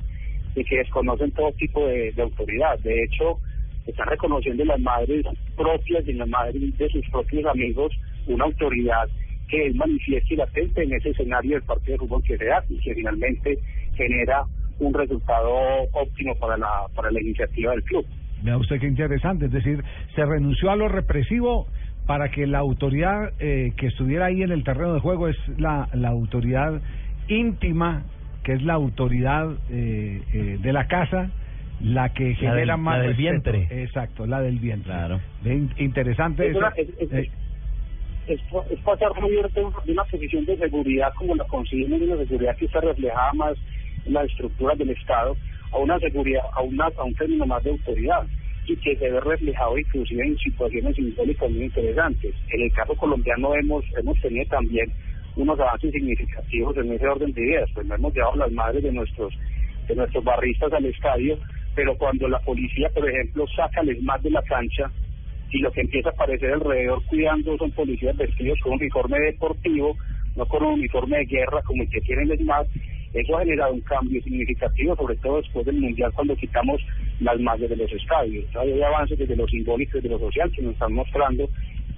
S25: de que desconocen todo tipo de, autoridad. De hecho, están reconociendo en las madres propias y las madres de sus propios amigos una autoridad que es manifiesta y latente en ese escenario del partido de fútbol que se da y que finalmente genera un resultado óptimo para la, para la iniciativa del club.
S5: Vea usted qué interesante, es decir, se renunció a lo represivo para que la autoridad eh, que estuviera ahí en el terreno de juego es la, la autoridad íntima, que es la autoridad eh, eh, de la casa, la que
S8: La
S5: genera
S8: del-
S5: más
S8: la del
S5: respeto.
S8: vientre.
S5: Exacto, la del vientre. Claro. interesante
S25: Es,
S5: eso.
S25: una- es, es-
S5: Eh,
S25: es, es pasar Javier, de una- de una posición de seguridad como la conseguimos, de una seguridad que está reflejada más en las estructuras del Estado, a una seguridad, a, una, a un término más de autoridad y que se ve reflejado inclusive en situaciones simbólicas muy interesantes. En el caso colombiano hemos, hemos tenido también unos avances significativos en ese orden de ideas, pues no hemos llevado las madres de nuestros de nuestros barristas al estadio, pero cuando la policía, por ejemplo, saca al ESMAD de la cancha y lo que empieza a aparecer alrededor cuidando son policías vestidos con un uniforme deportivo, no con un uniforme de guerra como el que tiene el ESMAD, eso ha generado un cambio significativo, sobre todo después del Mundial, cuando quitamos las mallas de los estadios. Hay avances desde lo simbólico y desde lo social que nos están mostrando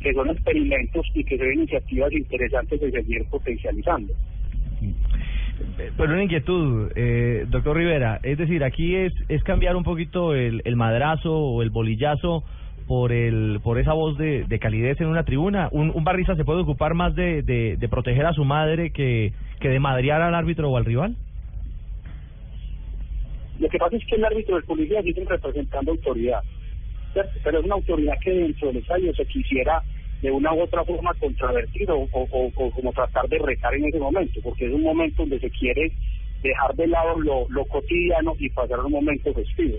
S25: que son experimentos y que son iniciativas interesantes de seguir potencializando.
S8: Pero una inquietud, eh, doctor Rivera, es decir, aquí es, es cambiar un poquito el, el madrazo o el bolillazo por el por esa voz de, de calidez en una tribuna. Un, un barrista se puede ocupar más de, de, de proteger a su madre que, que de madrear al árbitro o al rival.
S25: Lo que pasa es que el árbitro del policía sigue representando autoridad, pero es una autoridad que dentro del estadio se quisiera de una u otra forma contravertir o, como tratar de retar en ese momento, porque es un momento donde se quiere dejar de lado lo, cotidiano y pasar un momento festivo.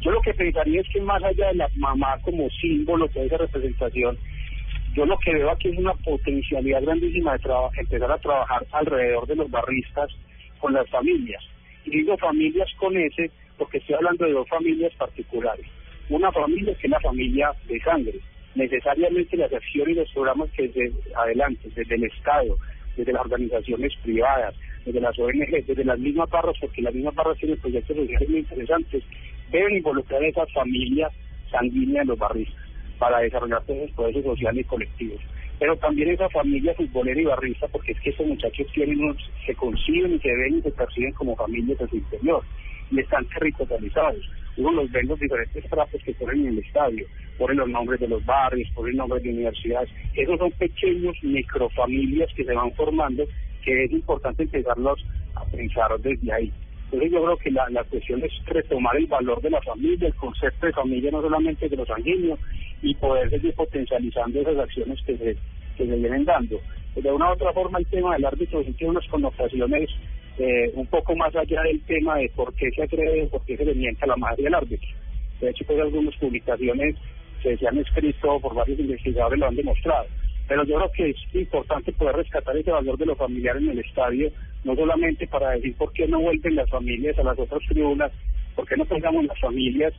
S25: Yo lo que pensaría es que más allá de la mamá como símbolo de esa representación, yo lo que veo aquí es una potencialidad grandísima de empezar a trabajar alrededor de los barristas con las familias. Y digo familias con ese porque estoy hablando de dos familias particulares. Una familia que es la familia de sangre. Necesariamente las acciones y los programas que desde adelante, desde el Estado, desde las organizaciones privadas, desde las ONG, desde las mismas barras, porque las mismas barras tienen proyectos sociales muy interesantes, deben involucrar a esa familia sanguínea de los barristas para desarrollar todos esos procesos sociales y colectivos. Pero también esa familia futbolera y barrista, porque es que esos muchachos tienen unos, se conciben y se ven y se perciben como familias en su interior y están territorializados. Uno los ve en los diferentes trapos que ponen en el estadio, ponen los nombres de los barrios, ponen nombres de universidades. Esos son pequeños microfamilias que se van formando, que es importante empezarlos a pensar desde ahí. Entonces yo creo que la, la cuestión es retomar el valor de la familia, el concepto de familia no solamente de los sanguíneos, y poder seguir potencializando esas acciones que se, que se vienen dando. De una u otra forma el tema del árbitro tiene unas connotaciones eh, un poco más allá del tema de por qué se cree, por qué se le miente a la madre del árbitro. De hecho, pues algunas publicaciones que se han escrito por varios investigadores lo han demostrado. Pero yo creo que es importante poder rescatar ese valor de los familiares en el estadio, no solamente para decir por qué no vuelven las familias a las otras tribunas, por qué no pongamos las familias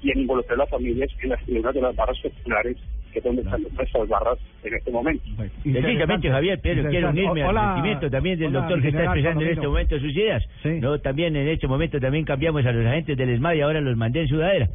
S25: y en involucrar las familias en las tribunas de las barras populares que es donde están nuestras barras en este momento.
S26: Precisamente, Javier, pero quiero unirme al sentimiento también del doctor que está expresando en este momento sus ideas. No, también en este momento también cambiamos a los agentes del ESMAD y ahora los mandé en sudadera.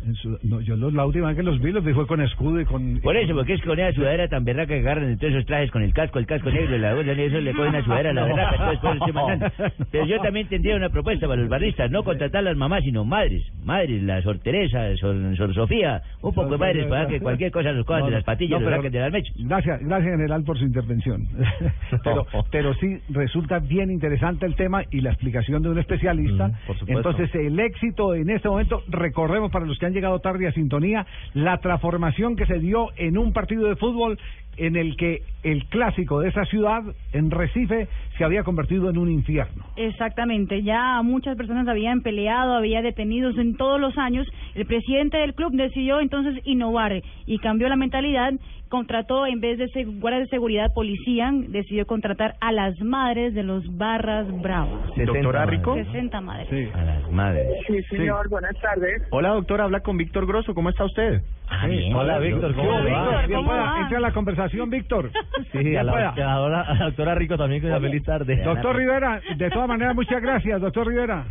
S5: No, yo los- la última vez que los vi los vi fue con escudo y con...
S26: Por eso, porque es con esa sudadera tan berraca que agarran entre esos trajes con el casco, el casco negro, la bolsa negra, eso le cogen una [laughs] sudadera a la berraca, entonces por eso. [laughs] Pero yo también tendría una propuesta para los barristas, no contratar las mamás, sino madres, madres, la Sor Teresa, Sor, Sor Sofía, un poco de madres para que cualquier cosa los cojan de las patillas,
S5: No, pero-. Gracias, gracias general por su intervención. [laughs] [laughs] pero, pero sí resulta bien interesante el tema y la explicación de un especialista.
S8: Mm, por supuesto.
S5: Entonces el éxito en este momento recorremos para los que han llegado tarde a sintonía la transformación que se dio en un partido de fútbol en el que el clásico de esa ciudad en Recife se había convertido en un infierno.
S12: Exactamente, ya muchas personas habían peleado, había detenidos en todos los años. El presidente del club decidió entonces innovar y cambió la mentalidad. Contrató, en vez de guardias de seguridad, policía, decidió contratar a las madres de los barras bravos.
S7: Doctora Rico.
S12: 60 madres.
S26: A las madres.
S25: Sí, señor, buenas tardes.
S7: Hola, doctora, habla con Víctor Grosso. ¿Cómo está usted?
S26: Bien.
S8: Hola, Víctor, ¿cómo le va?
S5: Víctor, bien
S12: ¿Cómo va?
S5: entra a la conversación, Víctor. [laughs]
S8: Sí, a la, a la- a la doctora Rico también que feliz tarde.
S5: Doctor Rivera, de todas maneras, muchas gracias, doctor Rivera.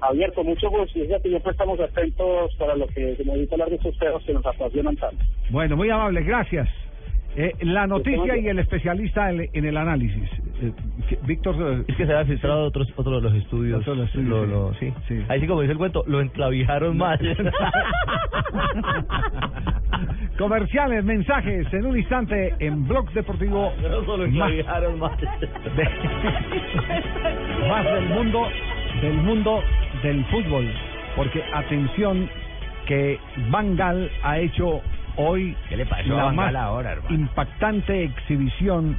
S25: Javier, con mucho gusto, y fíjate, siempre estamos atentos para lo que se necesita hablar de estos temas que nos apasionan tanto.
S5: Bueno, muy amable, gracias. Eh, la noticia y el especialista en, en el análisis. Eh, Víctor.
S8: Es que se había filtrado otros, otros de los estudios.
S5: Otros de los estudios,
S8: Lo-
S5: sí.
S8: lo- sí.
S5: Sí.
S8: Ahí sí, como dice el cuento, lo enclavijaron mal. [laughs]
S5: Comerciales, mensajes en un instante en Blog Deportivo.
S8: No solo
S5: más,
S8: enclavijaron mal. [laughs]
S5: más del mundo, del mundo del fútbol. Porque atención que Van Gaal ha hecho hoy
S26: ¿Qué le pasó
S5: la más
S26: ahora,
S5: impactante exhibición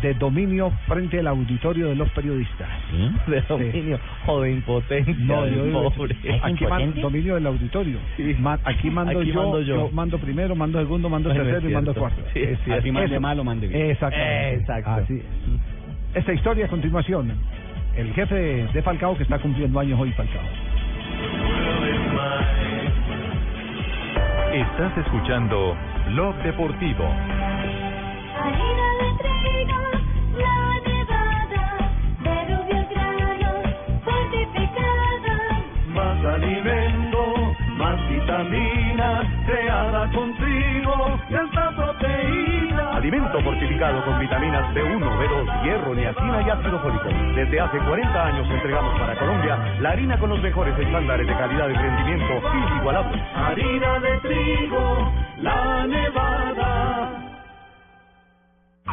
S5: de dominio frente al auditorio de los periodistas. [laughs]
S8: De dominio o de impotencia.
S5: No, yo digo,
S8: pobre.
S5: aquí mando dominio del auditorio. Ma- aquí mando
S8: Aquí
S5: yo,
S8: mando yo.
S5: mando primero, mando segundo, mando tercero y mando cuarto.
S8: Sí, es.
S9: Así mande
S5: Eso.
S9: mal o mande bien.
S5: Exactamente.
S8: Exacto.
S5: Así es. Esta historia a continuación. El jefe de Falcao que está cumpliendo años hoy, Falcao.
S1: Estás escuchando Blog Deportivo.
S27: Fortificado con vitaminas B1, B2, hierro, niacina y ácido fólico. Desde hace 40 años entregamos para Colombia la harina con los mejores estándares de calidad y rendimiento inigualables.
S28: Harina de trigo, la nevada.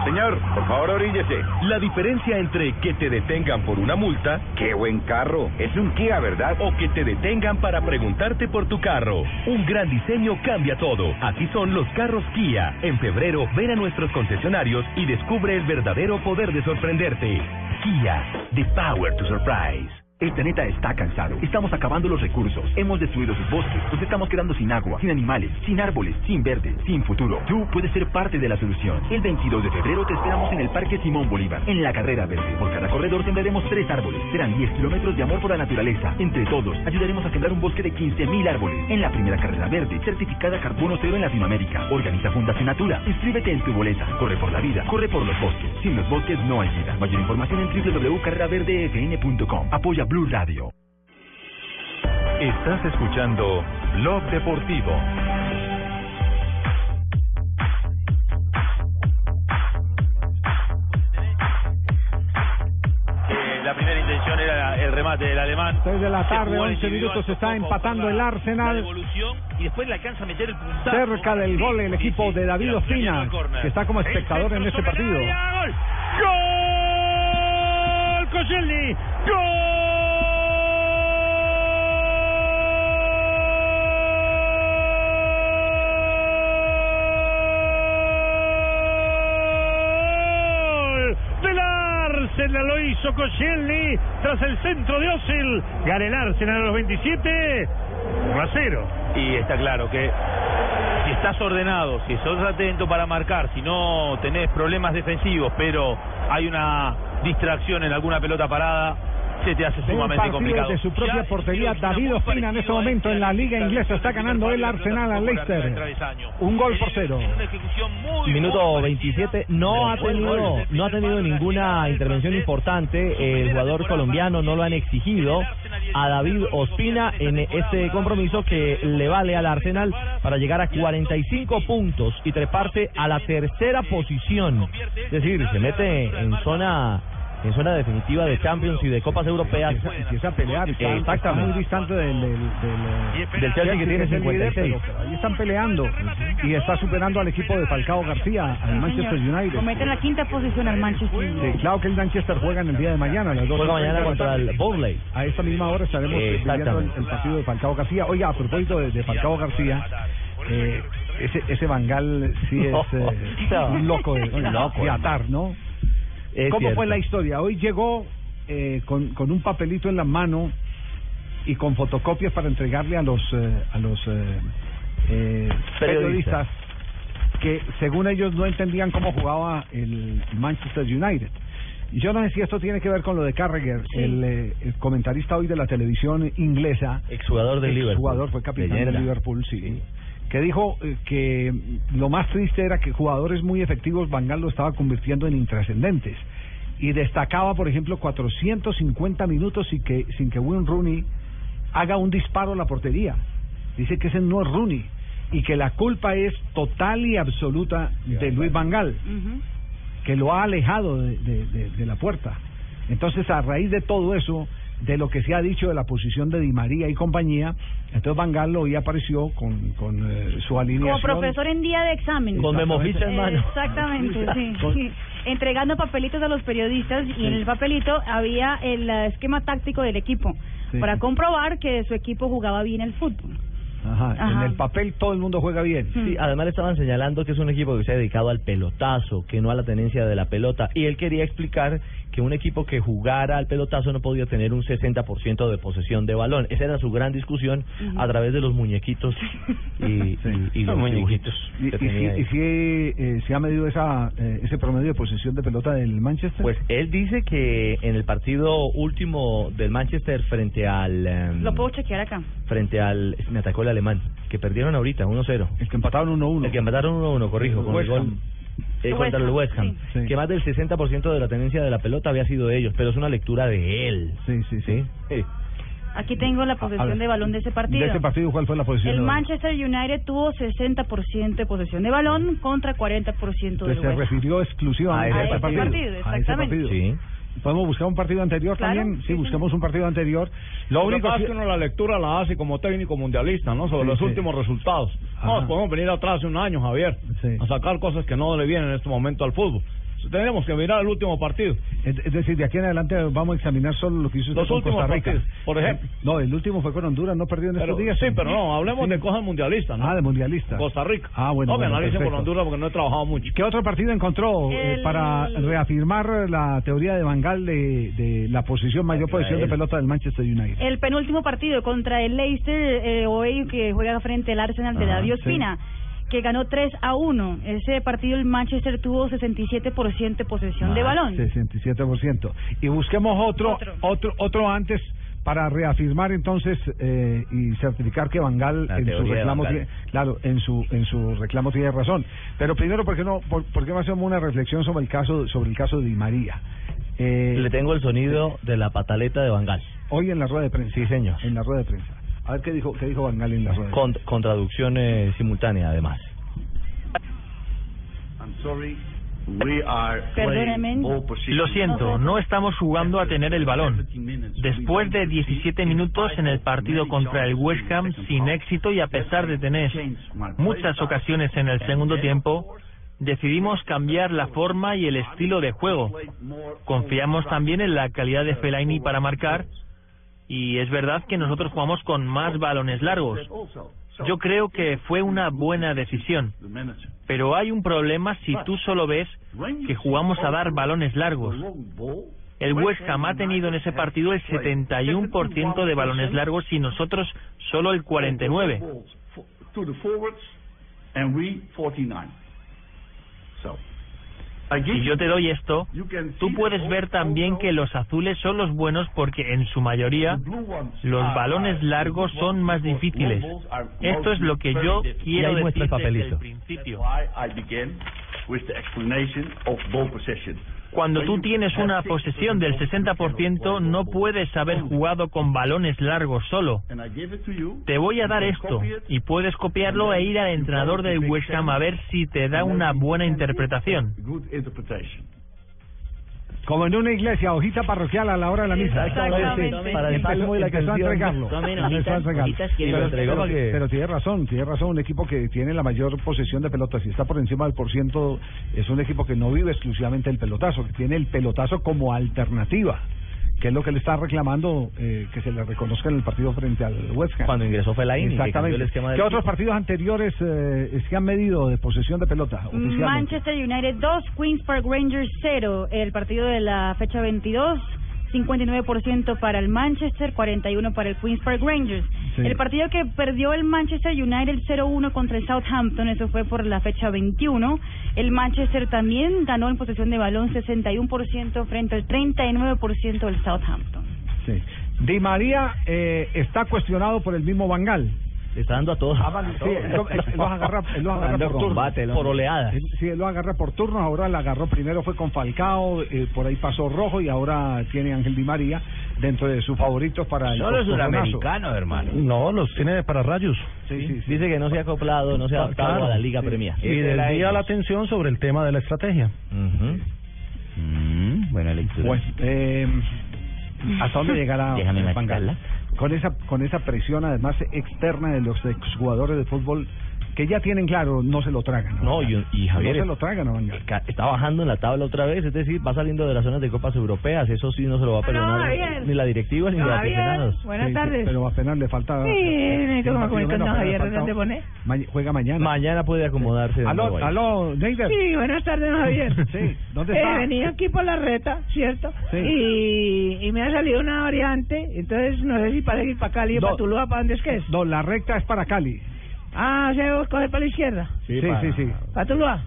S27: Señor, por favor oríllese.
S17: La diferencia entre que te detengan por una multa,
S27: Qué buen carro. Es un Kia, ¿verdad?
S17: o que te detengan para preguntarte por tu carro. Un gran diseño cambia todo. Así son los carros Kia. En febrero, ven a nuestros concesionarios y descubre el verdadero poder de sorprenderte. Kia, the power to surprise.
S20: El planeta está cansado. Estamos acabando los recursos. Hemos destruido sus bosques. Nos estamos quedando sin agua, sin animales, sin árboles, sin verde, sin futuro. Tú puedes ser parte de la solución. El 22 de febrero te esperamos en el Parque Simón Bolívar, en la carrera verde. Por cada corredor sembraremos tres árboles. Serán 10 kilómetros de amor por la naturaleza. Entre todos, ayudaremos a sembrar un bosque de 15.000 árboles. En la primera carrera verde, certificada carbono cero en Latinoamérica. Organiza Fundación Natura. Inscríbete en tu boleta. Corre por la vida. Corre por los bosques. Sin los bosques no hay vida. Mayor información en www.carreraverdefn.com. Apoya Blue Radio.
S1: Estás escuchando Blog Deportivo.
S29: Eh, la primera intención era el remate del alemán.
S5: 6 de la
S29: Se
S5: tarde,
S29: jugó el
S5: 11 minutos,
S29: individual,
S5: está empatando el Arsenal.
S29: y después le alcanza a meter el puntazo.
S5: Cerca del gol el equipo de David Ospina, que está como espectador en este partido.
S14: ¡Gol! Koscielny. ¡Gol! Lo hizo Koscielny tras el centro de Osil. Gana el Arsenal a los 27. 1 a 0.
S29: Y está claro que si estás ordenado, si sos atento para marcar, si no tenés problemas defensivos, pero hay una distracción en alguna pelota parada, se te hace sumamente complicado.
S5: de su propia portería, David Ospina en este momento en la liga inglesa está ganando el Arsenal al Leicester. Un gol por cero.
S8: Minuto 27, no ha tenido no ha tenido ninguna intervención importante el jugador colombiano, no lo han exigido a David Ospina en este compromiso que le vale al Arsenal para llegar a 45 puntos y treparse a la tercera posición. Es decir, se mete en zona en zona definitiva de Champions y de Copas Europeas.
S5: Empieza a pelear, está,
S8: Exactamente.
S5: muy distante del, del, del,
S8: Del Chelsea que tiene
S5: es el líder,
S8: 56.
S5: pero- pero ahí están peleando y está superando al equipo de Falcao García, al Manchester United.
S12: Comete en la quinta posición al Manchester United.
S5: Sí, claro que el Manchester juega en el día de mañana. a las dos
S8: Juega mañana contra el Burnley.
S5: A esa misma hora estaremos
S8: Eh,
S5: viendo el, el partido de Falcao García. Oiga, a propósito de, de Falcao García, eh, ese, ese Bangal sí es [laughs] eh,
S8: No.
S5: un loco de,
S8: Un [laughs] loco,
S5: de atar, ¿no?
S8: Es
S5: ¿Cómo
S8: cierto.
S5: fue la historia? Hoy llegó eh, con, con un papelito en la mano y con fotocopias para entregarle a los eh, a los eh, eh, periodistas que según ellos no entendían cómo jugaba el Manchester United. Y yo no sé si esto tiene que ver con lo de Carragher,
S8: Sí.
S5: el, eh, el comentarista hoy de la televisión inglesa.
S8: Exjugador del Liverpool.
S5: Exjugador, fue capitán del Liverpool, sí. Que dijo eh, que lo más triste era que jugadores muy efectivos Van Gaal lo estaba convirtiendo en intrascendentes. Y destacaba, por ejemplo, 450 minutos sin que, sin que Wayne Rooney haga un disparo a la portería. Dice que ese no es Rooney. Y que la culpa es total y absoluta de Luis Van Gaal que lo ha alejado de, de- de- de la puerta. Entonces, a raíz de todo eso, de lo que se ha dicho de la posición de Di María y compañía, entonces Van Gaal hoy apareció con, con eh, su alineación.
S12: Como profesor en día de examen.
S5: Con memoficha en mano.
S12: Exactamente, [laughs] sí.
S5: Con-. [laughs]
S12: Entregando papelitos a los periodistas y en el papelito había el eh, esquema táctico del equipo
S5: Sí.
S12: para comprobar que su equipo jugaba bien el fútbol.
S5: Ajá, En el papel todo el mundo juega bien.
S8: Sí, además le estaban señalando que es un equipo que se ha dedicado al pelotazo, que no a la tenencia de la pelota. Y él quería explicar que un equipo que jugara al pelotazo no podía tener un 60% de posesión de balón. Esa era su gran discusión a través de los muñequitos y, y- y los dibujitos
S5: ¿Y,
S8: que
S5: y si,
S8: tenía ahí.
S5: y si, eh, se ha medido esa, eh, ese promedio de posesión de pelota del Manchester?
S8: Pues él dice que en el partido último del Manchester frente al em,
S12: Lo puedo chequear acá.
S8: frente al me atacó el alemán que perdieron ahorita 1-0
S5: el que empataron 1-1
S8: el que empataron 1-1 corrijo con el gol
S5: Ham.
S8: Eh, contra el West Ham
S5: sí.
S8: que más del 60% de la tenencia de la pelota había sido de ellos pero es una lectura de él
S5: sí sí
S8: sí,
S12: Aquí tengo la posesión
S5: ver,
S12: de balón de ese partido.
S5: ¿De ese partido cuál fue la posición?
S12: El
S5: de balón?
S12: Manchester United tuvo 60% de posesión de balón contra 40% del
S5: Entonces se
S12: West Ham.
S5: refirió exclusivamente
S12: A
S5: a,
S12: ese
S5: partido.
S12: partido,
S5: A ese
S12: exactamente.
S5: partido.
S8: Sí.
S5: ¿Podemos buscar un partido anterior
S12: Claro,
S5: también? Sí, buscamos un partido anterior.
S30: Lo único
S5: que
S30: es que uno la lectura la hace como técnico mundialista, ¿no? Sobre
S5: Sí,
S30: los
S5: sí.
S30: últimos resultados.
S5: Ajá.
S30: No, podemos venir atrás de un año, Javier, a sacar cosas que no le vienen en este momento al fútbol.
S8: Tendremos que mirar el último partido.
S5: Es, es decir, de aquí en adelante vamos a examinar solo lo que hizo usted
S8: Los
S5: con
S8: últimos
S5: Costa Rica.
S8: partidos, por ejemplo.
S5: No, el último fue con Honduras, no perdió en
S8: Pero-
S5: estos días.
S8: sí, pero no, hablemos de cosas mundialistas, ¿no?
S5: Ah, de mundialista.
S8: Costa Rica.
S5: Ah, bueno.
S8: No me
S5: bueno,
S8: analicen por. Honduras porque no he trabajado mucho.
S5: ¿Qué otro partido encontró eh,
S12: El-
S5: para reafirmar la teoría de Bangal de, de la posición, mayor posición de pelota del Manchester United?
S12: El penúltimo partido contra el Leicester, eh, hoy que juega frente al Arsenal de David
S5: sí.
S12: Que ganó 3 a 1. Ese partido el Manchester tuvo 67% de posesión de
S5: Ah,
S12: balón.
S5: 67%. Y busquemos otro, otro, otro, antes para reafirmar entonces eh, y certificar que Bangal en su reclamo tiene, claro, en su en su reclamo tiene razón. Pero primero, ¿por qué no por, por qué no hacemos una reflexión sobre el caso sobre el caso de Di María? Eh,
S8: Le tengo el sonido de la pataleta de Bangal.
S5: Hoy en la rueda de prensa.
S8: Sí, señor.
S5: En la rueda de prensa. A ver qué dijo qué dijo Bangal en la rueda.
S8: Con, con traducción eh, simultánea, además.
S31: Lo siento, no estamos jugando a tener el balón. Después de 17 minutos en el partido contra el West Ham sin éxito y a pesar de tener muchas ocasiones en el segundo tiempo, decidimos cambiar la forma y el estilo de juego. Confiamos también en la calidad de Fellaini para marcar y es verdad que nosotros jugamos con más balones largos. Yo creo que fue una buena decisión. Pero hay un problema si tú solo ves que jugamos a dar balones largos. El West Ham ha tenido en ese partido el 71% de balones largos y nosotros solo el 49%. Si yo te doy esto, tú puedes ver también que los azules son los buenos porque en su mayoría los balones largos son más difíciles. Esto es lo que yo quiero decir desde el
S8: papelito.
S31: principio. Cuando tú tienes una posesión del 60%, no puedes haber jugado con balones largos solo. Te voy a dar esto y puedes copiarlo e ir al entrenador del West Ham a ver si te da una buena interpretación.
S5: Como en una iglesia, hojita parroquial a la hora de la misa.
S8: Exactamente. Para el salmo y la
S5: empezó a entregarlo. Empezó a entregarlo. Pero- pero- tiene razón, tiene razón. Un equipo que tiene la mayor posesión de pelotas y está por encima del porciento es un equipo que no vive exclusivamente el pelotazo, que tiene el pelotazo como alternativa. Que es lo que le está reclamando eh, que se le reconozca en el partido frente al West Ham.
S8: Cuando ingresó Fellaini, que cambió
S5: Exactamente.
S8: el esquema del
S5: ¿Qué otros
S8: equipo.
S5: partidos anteriores eh, se han medido de posesión de pelota oficialmente?
S12: Manchester United 2, Queens Park Rangers 0. El partido de la fecha 22, 59% para el Manchester, 41% para el Queens Park Rangers.
S32: Sí.
S12: El partido que perdió el Manchester United 0-1 contra el Southampton, eso fue por la fecha 21. El Manchester también ganó en posesión de balón 61% frente al 39% del Southampton.
S5: Sí. Di María eh, está cuestionado por el mismo Bangal.
S8: Le está dando a todos.
S5: sí, él lo, él los agarra, él los agarra
S8: Dando
S5: por turnos.
S8: combate, el hombre. Por oleadas.
S5: Él- sí, él los agarra por turnos. Ahora la agarró primero fue con Falcao, eh, por ahí pasó Rojo y ahora tiene Ángel Di María dentro de sus favoritos para el
S8: Solo es un americano, hermano.
S7: No, los tiene para rayos.
S5: Sí, sí,
S8: Dice que no se ha acoplado, no se ha adaptado
S7: Claro.
S8: a la Liga
S7: Sí.
S8: Premier.
S7: Y desvía la atención sobre el tema de la estrategia.
S26: buena lectura.
S5: Bueno, eh, ¿hasta dónde llegará
S26: Déjame
S5: Van Gaal? Con esa, con esa presión además externa de los exjugadores de fútbol que ya tienen claro, no se lo tragan.
S8: No, y, y Javier
S5: No se lo tragan a
S8: está bajando en la tabla otra vez, es decir, va saliendo de las zonas de copas europeas, eso sí no se lo va a perdonar
S23: Javier.
S8: ni la directiva ni los
S23: Javier,
S8: aficionados.
S23: buenas Sí, sí, tardes.
S5: Pero apenas le falta...
S23: Sí,
S5: apenas
S23: Javier Hernández Bonet.
S5: Ma- juega mañana.
S8: Mañana puede acomodarse. de
S5: Aló, aló, Neider.
S23: Sí, buenas tardes, Javier. [laughs]
S5: Sí, ¿dónde
S23: Eh,
S5: está?
S23: venía aquí por la reta, ¿cierto?
S5: Sí.
S23: Y, y me ha salido una variante, entonces no sé si para ir para Cali o
S5: No.
S23: para Tuluá, ¿para dónde es que es?
S5: No, la recta es para Cali.
S23: Ah, ¿se debe coger para la izquierda?
S5: Sí, sí, sí.
S23: ¿Para Tuluá?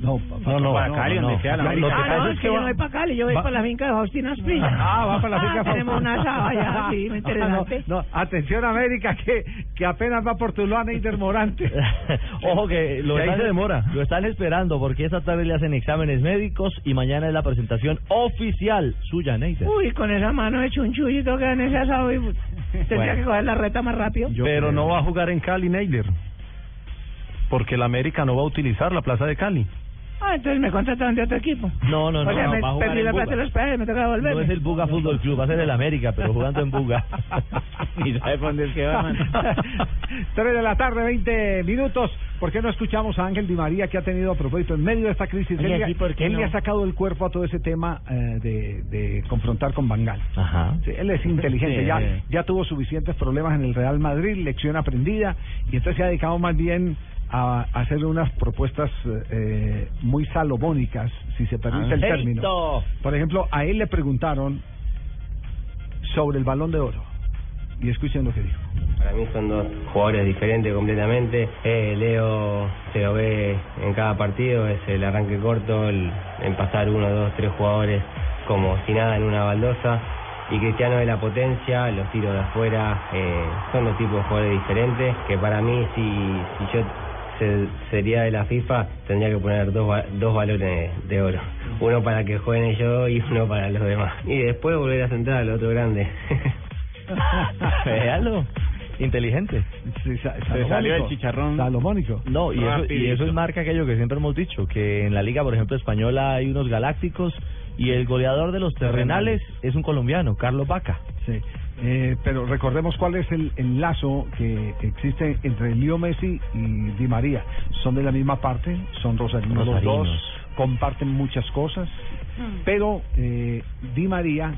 S5: No,
S7: No, no,
S5: para Cali, donde sea, la-
S23: ah,
S5: lo que pasa
S23: no,
S5: es
S23: es
S5: que
S23: yo no voy para Cali, yo voy
S5: va-
S23: para la finca de Faustina Asprilla.
S5: Ah, va para la finca
S23: Ah, Tenemos una asada allá, [laughs] sí, muy interesante.
S5: No, no, atención América, que, que apenas va por Tuluá Neider Morante. [laughs]
S8: Ojo que lo están,
S5: se demora.
S8: lo están esperando porque esta tarde le hacen exámenes médicos y mañana es la presentación oficial suya, Neiter.
S23: Uy, con esa mano de chunchullo que en ese asado, y, [laughs] tendría
S7: Bueno.
S23: que coger la reta más rápido.
S7: Pero no va a jugar en Cali, Neider. Porque el América no va a utilizar la plaza de Cali.
S23: Ah, entonces me contrataron de otro equipo.
S8: No, no, no,
S23: O sea,
S8: no,
S23: me
S8: va a jugar
S23: perdí
S8: en
S23: la
S8: Buga.
S23: plata de los padres, me toca devolverme.
S8: No es el Buga Fútbol Club, va a ser el América, pero jugando en Buga. [laughs]
S26: ¿Y sabe por dónde es que va, mano?
S5: 3 [laughs] de la tarde, 20 minutos. ¿Por qué no escuchamos a Ángel Di María que ha tenido a propósito en medio de esta crisis?
S26: Oye,
S5: él,
S26: sí, ¿por qué
S5: él le ha sacado el cuerpo a todo ese tema eh, de, de confrontar con Bangal.
S8: Ajá.
S5: Sí, él es inteligente,
S8: Sí.
S5: ya, ya tuvo suficientes problemas en el Real Madrid, lección aprendida, y entonces se ha dedicado más bien a, a hacer unas propuestas eh, muy salomónicas, si se permite el término. Por ejemplo, a él le preguntaron sobre el balón de oro, y escuchen lo que dijo.
S32: Para mí son dos jugadores diferentes completamente. Eh, Leo se lo ve en cada partido, es el arranque corto, el, en pasar uno, dos, tres jugadores como si nada en una baldosa. Y Cristiano de la potencia, los tiros de afuera, eh, son dos tipos de jugadores diferentes que para mí si, si yo se- sería de la FIFA tendría que poner dos, dos balones de oro. Uno para que jueguen ellos y uno para los demás. Y después volver a centrar al otro grande. [laughs]
S8: Véalo. Inteligente.
S5: Se salió el chicharrón. Salomónico.
S8: No, y eso, y eso es marca aquello que siempre hemos dicho, que en la liga, por ejemplo, española hay unos galácticos y el goleador de los terrenales es un colombiano, Carlos Vaca.
S5: Sí. Eh, pero recordemos cuál es el, el lazo que existe entre Leo Messi y Di María. Son de la misma parte, son rosarinos, los dos, comparten muchas cosas, pero eh, Di María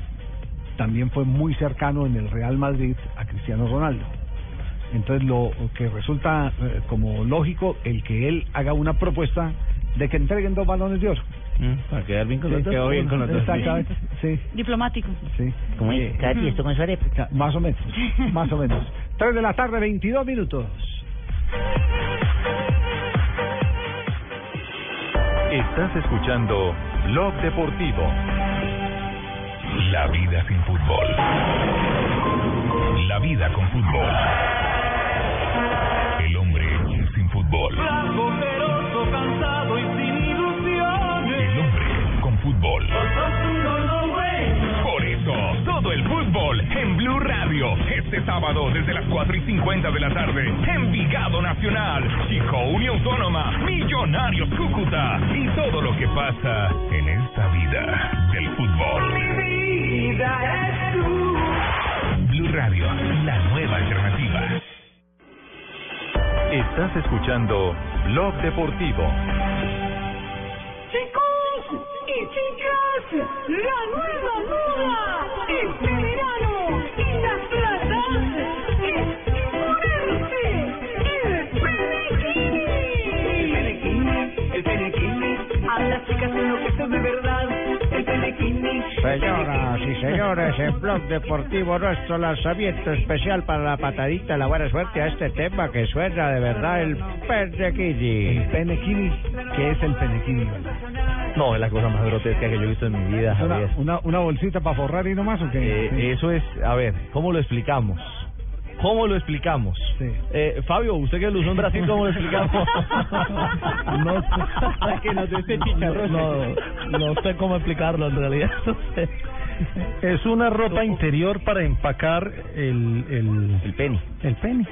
S5: también fue muy cercano en el Real Madrid a Cristiano Ronaldo. Entonces lo que resulta eh, como lógico el que él haga una propuesta de que entreguen dos balones de oro.
S26: Para quedar bien con
S5: Sí,
S26: los dos.
S5: quedó bien con los dos. Exactamente, sí.
S12: Diplomático.
S5: Sí.
S26: ¿Cómo es? Katy, esto con su arepa.
S5: Más o menos, [laughs] más o menos. 3 de la tarde, 22 minutos.
S1: Estás escuchando Blog Deportivo. La vida sin fútbol. La vida con fútbol. El hombre sin fútbol. Fútbol. Por eso, todo el fútbol en Blue Radio. Este sábado desde las 4 y 50 de la tarde. Envigado Nacional, Chico Unión Autónoma, Millonarios Cúcuta. Y todo lo que pasa en esta vida del fútbol.
S28: vida es tú.
S1: Blue Radio, la nueva alternativa. Estás escuchando Blog Deportivo.
S28: Y chicas, la nueva moda este verano en las plazas es imponerse el penequini. El penequini, a las chicas enloquece de verdad. El penequini.
S33: Señoras y señores, en Blog Deportivo nuestro lanzamiento especial para la patadita, la buena suerte a este tema que suena de verdad el penequini.
S5: El penequini, ¿qué es el penequini?
S8: No, es la cosa más grotesca que yo he visto en mi vida,
S5: ¿Es una,
S8: Javier.
S5: una, una bolsita para forrar y nomás o qué?
S8: Eh, Eso es, a ver, ¿cómo lo explicamos? ¿Cómo lo explicamos? Eh, Fabio, usted que lo usó en Brasil, ¿cómo lo explicamos? [laughs]
S7: No sé. que nos dé ese chicharrón.
S8: No, no sé cómo explicarlo en realidad. no sé.
S7: Es una ropa interior para empacar el... El,
S8: el pene.
S7: El pene.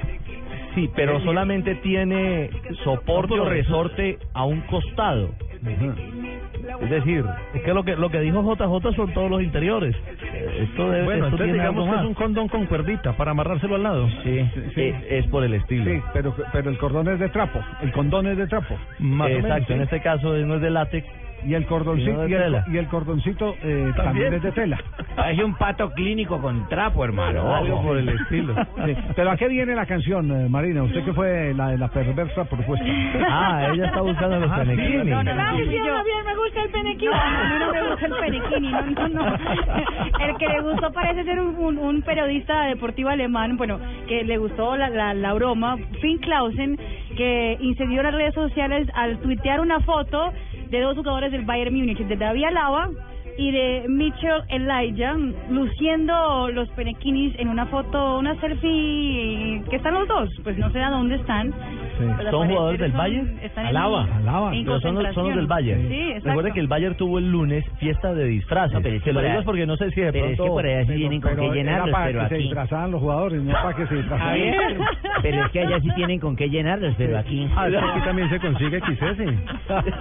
S8: Sí, pero solamente tiene soporte o resorte a un costado. Es decir, es que lo que lo que dijo JJ son todos los interiores. Eh, Esto debe,
S7: Bueno,
S8: esto
S7: entonces
S8: tiene
S7: digamos que es un condón con cuerdita para amarrárselo al lado.
S8: Sí, eh, es por el estilo.
S5: Sí, pero, pero el cordón es de trapo, el condón es de trapo.
S7: Más o menos,
S8: Exacto,
S7: sí.
S8: en este caso no es de látex.
S5: Y el cordoncito, y el, y el cordoncito eh, también es de tela.
S26: Parece un pato clínico con trapo, hermano.
S8: Algo por el estilo.
S5: Sí, Pero ¿a qué viene la canción, eh, Marina? Usted que fue la de la perversa propuesta.
S8: Ah, ella está buscando los
S5: Ah, sí,
S8: penequini.
S5: no, no,
S12: ¿Sabes si yo bien me gusta el penequini? No, a mí no me gusta el penequini, no, no, no. [laughs] [laughs] El que le gustó parece ser un, un, un periodista deportivo alemán, bueno, que le gustó la, la, la broma, Finn Clausen, que incendió las redes sociales al tuitear una foto de dos jugadores del Bayern Múnich, de David Alaba y de Mitchell Elijah, luciendo los penequinis en una foto, una selfie, que están los dos, pues no sé a dónde están, Pues
S8: Son jugadores del
S12: son-
S8: Bayern.
S12: están en- Alaba,
S5: Alaba.
S12: en
S8: Pero son los, son los del Bayern.
S12: Sí.
S8: Recuerde que el Bayern tuvo el lunes fiesta de disfraces.
S26: pero es que
S8: Se lo digo porque no sé si de
S26: pero es
S8: pronto...
S26: que por allá sí tienen con
S5: Pero
S26: qué llenarlos,
S5: para
S26: pero
S5: que se
S26: aquí...
S5: disfrazaran los jugadores, no para que se disfrazaran.
S26: Pero es que allá sí tienen con qué llenarlos, pero aquí...
S7: Ah, aquí también se consigue XS. [laughs]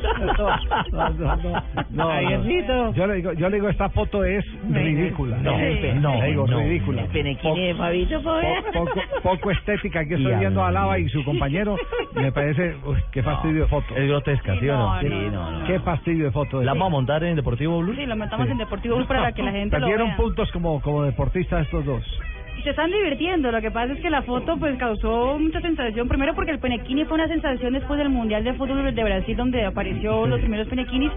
S5: No, no, no, no.
S26: Javiercito.
S5: Yo le digo, yo le digo, esta foto es ridícula.
S26: No, no,
S5: le digo,
S26: no.
S5: ridícula.
S26: El penequini de Fabito,
S5: Po- poco, poco estética. Aquí estoy viendo a Lava y su compañero. Me parece, uy, qué fastidio de foto.
S8: Es grotesca, ¿sí o no?
S12: No,
S8: Sí,
S12: no,
S8: no, no.
S5: Qué fastidio de foto.
S8: ¿La vamos a montar en Deportivo Blue?
S12: Sí, lo metamos en Deportivo Blue para que la gente lo
S5: Perdieron
S12: vea.
S5: puntos como, como deportistas estos dos.
S12: Y se están divirtiendo. Lo que pasa es que la foto pues causó mucha sensación. Primero porque el Penequini fue una sensación después del Mundial de Fútbol de Brasil donde apareció los primeros Penequinis.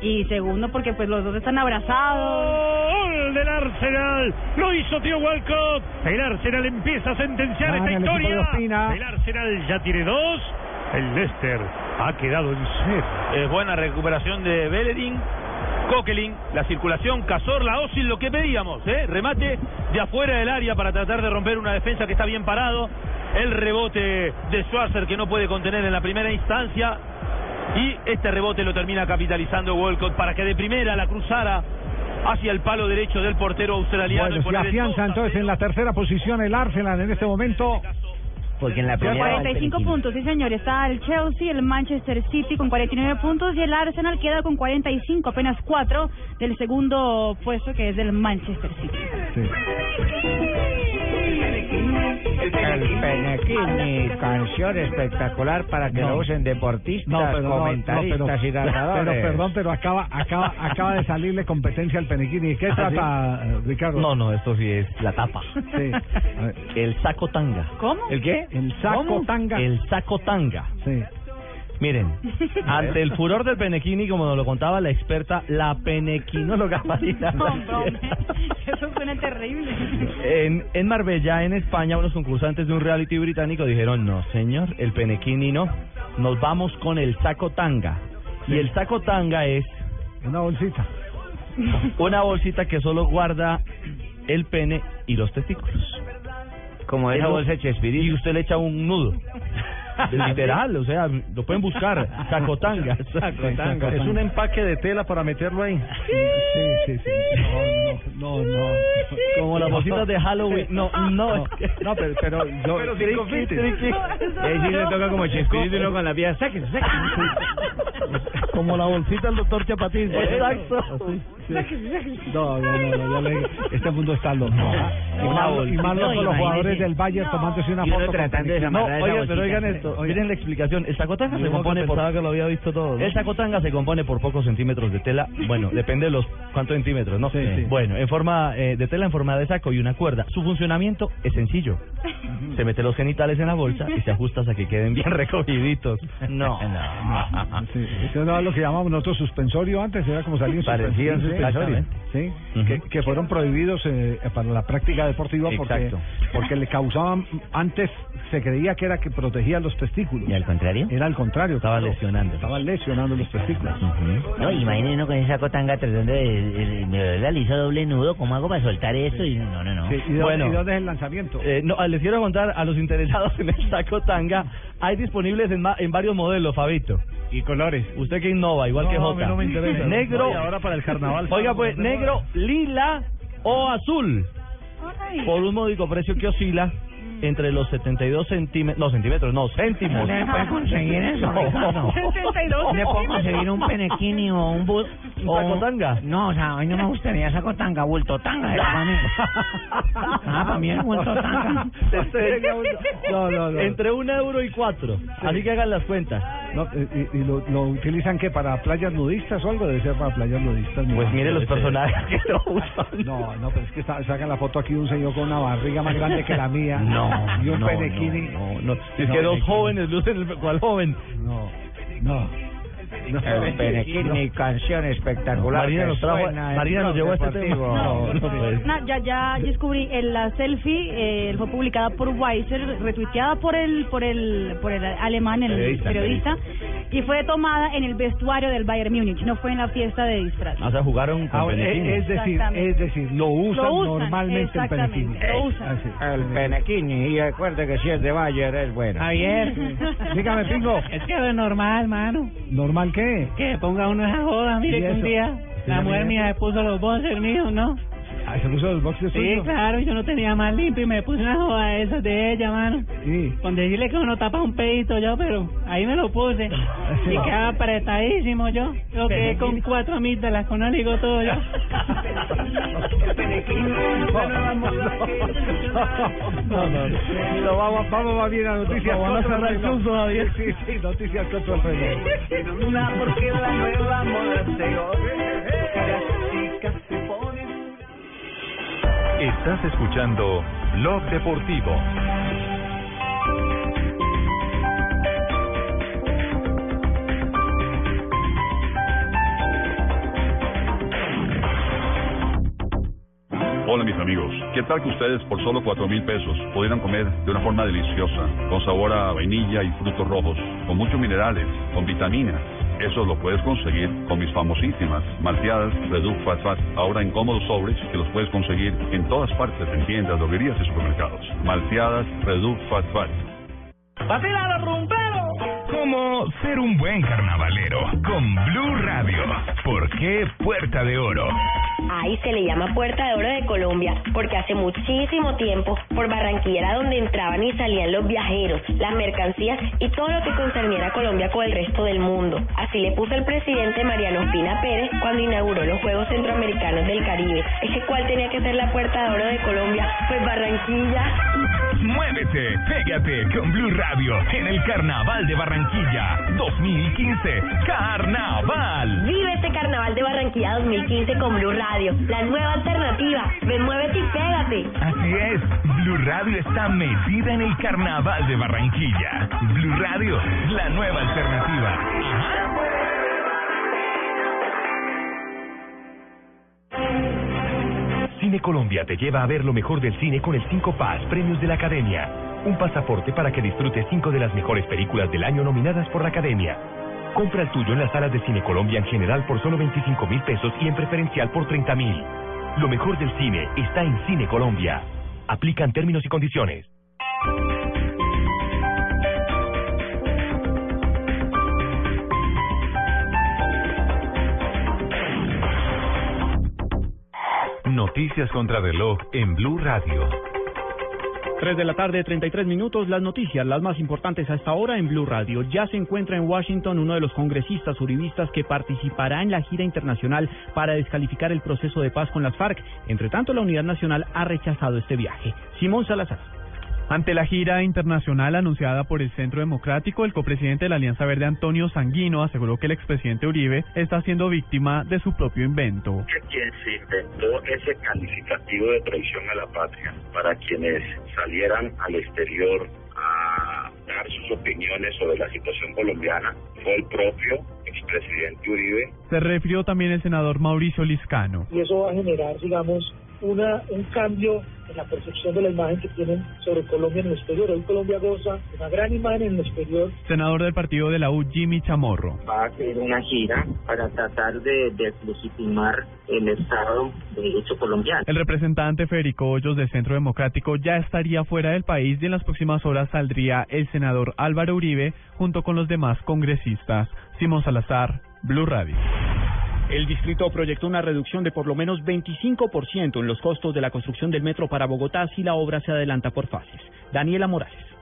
S12: Y segundo porque pues los dos están abrazados.
S14: Gol del Arsenal. Lo hizo Tío Walcott. El Arsenal empieza a sentenciar esta
S5: el equipo de
S14: historia.
S5: Ospina.
S14: El Arsenal ya tiene dos. El Leicester ha quedado en cero.
S29: Es buena recuperación de Bellerin. Coquelin, la circulación, Cazorla, Osil, lo que pedíamos, ¿eh? remate de afuera del área para tratar de romper una defensa que está bien parado, el rebote de Schwarzer que no puede contener en la primera instancia y este rebote lo termina capitalizando Walcott para que de primera la cruzara hacia el palo derecho del portero australiano.
S5: Bueno,
S29: y
S5: se afianza
S29: 2 a
S5: entonces en la tercera posición el Arsenal en este momento.
S26: Porque en la primera...
S12: 45 puntos, sí señor. Está el Chelsea, el Manchester City con 49 puntos y el Arsenal queda con 45, apenas 4 del segundo puesto que es del Manchester City.
S33: El Penequini, canción espectacular para que
S5: No.
S33: lo usen deportistas,
S5: No, pero no, no,
S33: comentaristas y [laughs]
S5: pero,
S33: narradores.
S5: pero perdón, pero acaba, acaba, acaba de salirle competencia al Penequini. ¿De qué
S8: ¿Ah,
S5: trata, eh, Ricardo?
S8: No, no, esto sí es la tapa.
S5: Sí.
S8: El saco tanga.
S12: ¿Cómo?
S8: ¿El qué?
S5: El saco tanga.
S8: El saco tanga.
S5: Sí.
S8: Miren, [laughs] ante el furor del penequini, como nos lo contaba la experta, la penequinóloga Marina
S12: No, eso suena terrible.
S8: En, en Marbella, en España, unos concursantes de un reality británico dijeron, no, señor, el penequini no, nos vamos con el saco tanga. Y el saco tanga es
S5: Una bolsita.
S8: una bolsita que solo guarda el pene y los testículos.
S26: Como esa bolsa de Chespirito.
S8: Y usted le echa un nudo. Literal, o sea, lo pueden buscar. Sacotanga.
S7: Sacotanga. Es un empaque de tela para meterlo ahí.
S5: Sí, sí, sí. No, no, no. no.
S8: Como las bolsitas de Halloween. No, no. [laughs]
S5: No, no, pero, pero yo...
S8: Pero sin confites.
S26: Ahí sí le toca como Chespirito y uno con la vía. Sáquese, sáquese.
S5: Como la bolsita del doctor Chapatín.
S8: Exacto.
S5: No, no, no, no, este mundo está loco. Más, y más loco
S26: No,
S5: los jugadores del Bayern tomándose una foto. con
S26: tratando de.
S8: No, oigan, pero oigan esto. Miren la explicación. El sacotanga se compone por...
S7: que lo había visto todo. ¿no?
S8: El sacotanga se compone por pocos centímetros de tela. Bueno, depende de los cuántos centímetros, ¿no?
S5: Sí, sí.
S8: Bueno, en forma eh, de tela en forma de saco y una cuerda. Su funcionamiento es sencillo. Se mete los genitales en la bolsa y se ajusta hasta que queden bien recogiditos. No, no.
S5: Sí, eso era lo que llamamos nosotros suspensorio antes, era como salir en
S8: Parecía un
S5: suspensorio. Sí,
S8: Ujú.
S5: que, que fueron prohibidos eh, para la práctica deportiva porque,
S8: Exacto.
S5: porque le causaban, antes se creía que era que protegía los testículos.
S26: ¿Y al contrario?
S5: Era al contrario.
S8: Estaba
S5: claro.
S8: lesionando.
S5: Estaba lesionando los testículos.
S26: No, imagínese uno con ese saco tanga tratando de... de- Me la hizo doble nudo, ¿cómo hago para soltar eso? Y no, no, no.
S5: Sí, ¿y, dónde,
S8: Bueno.
S5: y dónde es el lanzamiento?
S8: Eh, no, les quiero contar a los interesados en el saco tanga. Hay disponibles en, ma- en varios modelos, Fabito.
S26: Y colores.
S8: Usted que innova, igual que
S7: No,
S8: Jota.
S7: no me interesa.
S8: Negro.
S7: Oye, ahora para el carnaval. [laughs]
S8: Oiga, pues, negro, lila o azul.
S12: Ay.
S8: Por un módico precio que oscila entre los 72 centímetros. No, centímetros, no, céntimos.
S23: ¿Dónde puede conseguir eso,
S8: No.
S23: Ricardo?
S12: 62
S23: ¿Dónde puedo conseguir un penequini o un bus?
S8: ¿Un
S23: o
S8: sacotanga?
S23: No, o sea, a mí no me gustaría sacotanga, bulto tanga era para mí. Ah, para mí es bulto tanga.
S5: No, no, no.
S8: Entre un euro y cuatro. Así que hagan las cuentas.
S5: No, y, y lo, lo utilizan que para playas nudistas o algo debe ser para playas nudistas.
S8: Pues
S5: no,
S8: mire los personajes que lo usan.
S5: No, no, pero es que sacan la foto aquí de un señor con una barriga más grande que la mía.
S8: No,
S5: Y un
S8: no,
S5: penequini.
S8: No, no, Es
S5: No,
S8: que dos jóvenes lucen el... ¿Cuál joven?
S5: No, no. No.
S33: El Penequini, canción espectacular.
S8: Marina nos trajo- Marina nos llevó a este tema. No, no.
S12: No, ya, ya descubrí en la selfie eh, fue publicada por Weiser, retuiteada por el por el por el alemán, el
S8: Periodista,
S12: periodista, y fue tomada en el vestuario del Bayern Múnich, no fue en la fiesta de disfraz.
S8: O sea, jugaron con
S5: Ah, eh,
S8: Penequini.
S5: es decir, es decir, lo usan,
S12: Lo usan,
S5: normalmente el
S12: exactamente,
S5: Penequini.
S12: lo usan.
S23: El Penequini, y recuerde que si es de Bayer es bueno.
S26: Javier. [laughs]
S5: Dígame, Pingo.
S26: Es que lo normal, mano.
S5: ¿Normal qué?
S26: Que ponga uno esa joda. Mire
S5: ¿Y
S26: que un día
S5: ¿Sí,
S26: la mujer
S5: mía?
S26: mía se puso los boxers míos, ¿no?
S5: Ah, ¿se puso los boxes
S26: Sí,
S5: suyos?
S26: claro, yo no tenía más limpio y me puse una joda de esas de ella, mano.
S5: Sí.
S26: Con decirle que uno tapa un pedito yo, pero ahí me lo puse.
S5: Sí. [laughs]
S26: Y quedaba apretadísimo yo. Yo quedé con cuatro amígdalas, con oligo todo yo.
S5: No, [laughs] no, no. No, vamos, vamos más bien a noticias.
S13: Vamos a cerrar el curso, Javier.
S5: Sí, sí, noticias contra el reloj.
S34: Una porque la nueva moda se
S1: Estás escuchando Blog Deportivo.
S35: Hola mis amigos, ¿qué tal que ustedes por solo cuatro mil pesos pudieran comer de una forma deliciosa, con sabor a vainilla y frutos rojos, con muchos minerales, con vitaminas? Eso lo puedes conseguir con mis famosísimas malteadas Reduc Fat Fat, ahora en cómodos sobres que los puedes conseguir en todas partes, en tiendas, droguerías y supermercados. Malteadas Reduc Fat Fat.
S34: ¡Patila los rumberos!
S18: Como ser un buen carnavalero con Blue Radio. ¿Por qué Puerta de Oro?
S19: Ahí se le llama Puerta de Oro de Colombia porque hace muchísimo tiempo por Barranquilla era donde entraban y salían los viajeros, las mercancías y todo lo que concerniera a Colombia con el resto del mundo. Así le puso el presidente Mariano Espina Pérez cuando inauguró los Juegos Centroamericanos del Caribe. Es que cuál tenía que ser la Puerta de Oro de Colombia, pues Barranquilla.
S18: Muévete, pégate con Blue Radio en el Carnaval de Barranquilla 2015. Carnaval.
S19: Vive este Carnaval de Barranquilla 2015 con Blue Radio, la nueva alternativa. Ven, muévete y pégate.
S18: Así es, Blue Radio está metida en el Carnaval de Barranquilla. Blue Radio, la nueva alternativa.
S17: Cine Colombia te lleva a ver lo mejor del cine con el 5 Paz Premios de la Academia. Un pasaporte para que disfrutes cinco de las mejores películas del año nominadas por la Academia. Compra el tuyo en las salas de Cine Colombia en general por solo 25 mil pesos y en preferencial por 30 mil. Lo mejor del cine está en Cine Colombia. Aplican términos y condiciones.
S1: Noticias contra reloj en Blue Radio.
S36: 3 de la tarde, 33 minutos. Las noticias, las más importantes a esta hora en Blue Radio. Ya se encuentra en Washington uno de los congresistas uribistas que participará en la gira internacional para descalificar el proceso de paz con las FARC. Entre tanto, la Unidad Nacional ha rechazado este viaje. Simón Salazar.
S37: Ante la gira internacional anunciada por el Centro Democrático, el copresidente de la Alianza Verde, Antonio Sanguino, aseguró que el expresidente Uribe está siendo víctima de su propio invento.
S38: que quien se inventó ese calificativo de traición a la patria para quienes salieran al exterior a dar sus opiniones sobre la situación colombiana fue el propio expresidente Uribe.
S37: Se refirió también el senador Mauricio Liscano.
S39: y eso va a generar, digamos, una, un cambio en la percepción de la imagen que tienen sobre Colombia en el exterior. Hoy Colombia goza de una gran imagen en el exterior.
S37: Senador del partido de la U, Jimmy Chamorro.
S40: va a hacer una gira para tratar de deslegitimar el Estado de Derecho colombiano.
S37: El representante Federico Hoyos del Centro Democrático ya estaría fuera del país y en las próximas horas saldría el senador Álvaro Uribe junto con los demás congresistas. Simón Salazar, Blue Radio.
S36: El distrito proyectó una reducción de por lo menos 25% en los costos de la construcción del metro para Bogotá si la obra se adelanta por fases. Daniela Morales.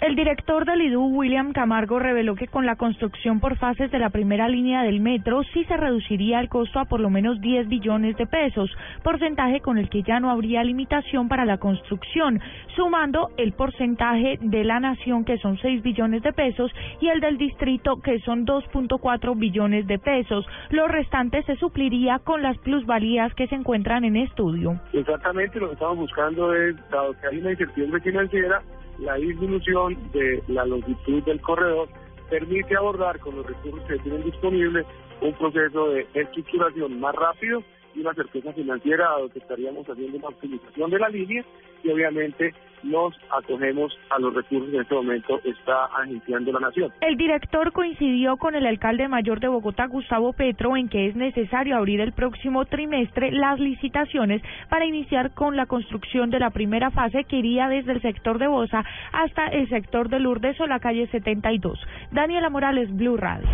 S41: El director del IDU, William Camargo, reveló que con la construcción por fases de la primera línea del metro sí se reduciría el costo a por lo menos 10 billones de pesos, porcentaje con el que ya no habría limitación para la construcción, sumando el porcentaje de la nación que son 6 billones de pesos y el del distrito que son 2.4 billones de pesos. Lo restante se supliría con las plusvalías que se encuentran en estudio.
S25: Exactamente lo que estamos buscando es, dado que hay una incertidumbre financiera, la disminución de la longitud del corredor permite abordar con los recursos que tienen disponibles un proceso de estructuración más rápido una certeza financiera, dado que estaríamos haciendo una optimización de la línea y obviamente nos acogemos a los recursos que en este momento está agenciando la Nación.
S41: El director coincidió con el alcalde mayor de Bogotá, Gustavo Petro, en que es necesario abrir el próximo trimestre las licitaciones para iniciar con la construcción de la primera fase que iría desde el sector de Bosa hasta el sector de Lourdes o la calle 72. Daniela Morales, Blue Radio.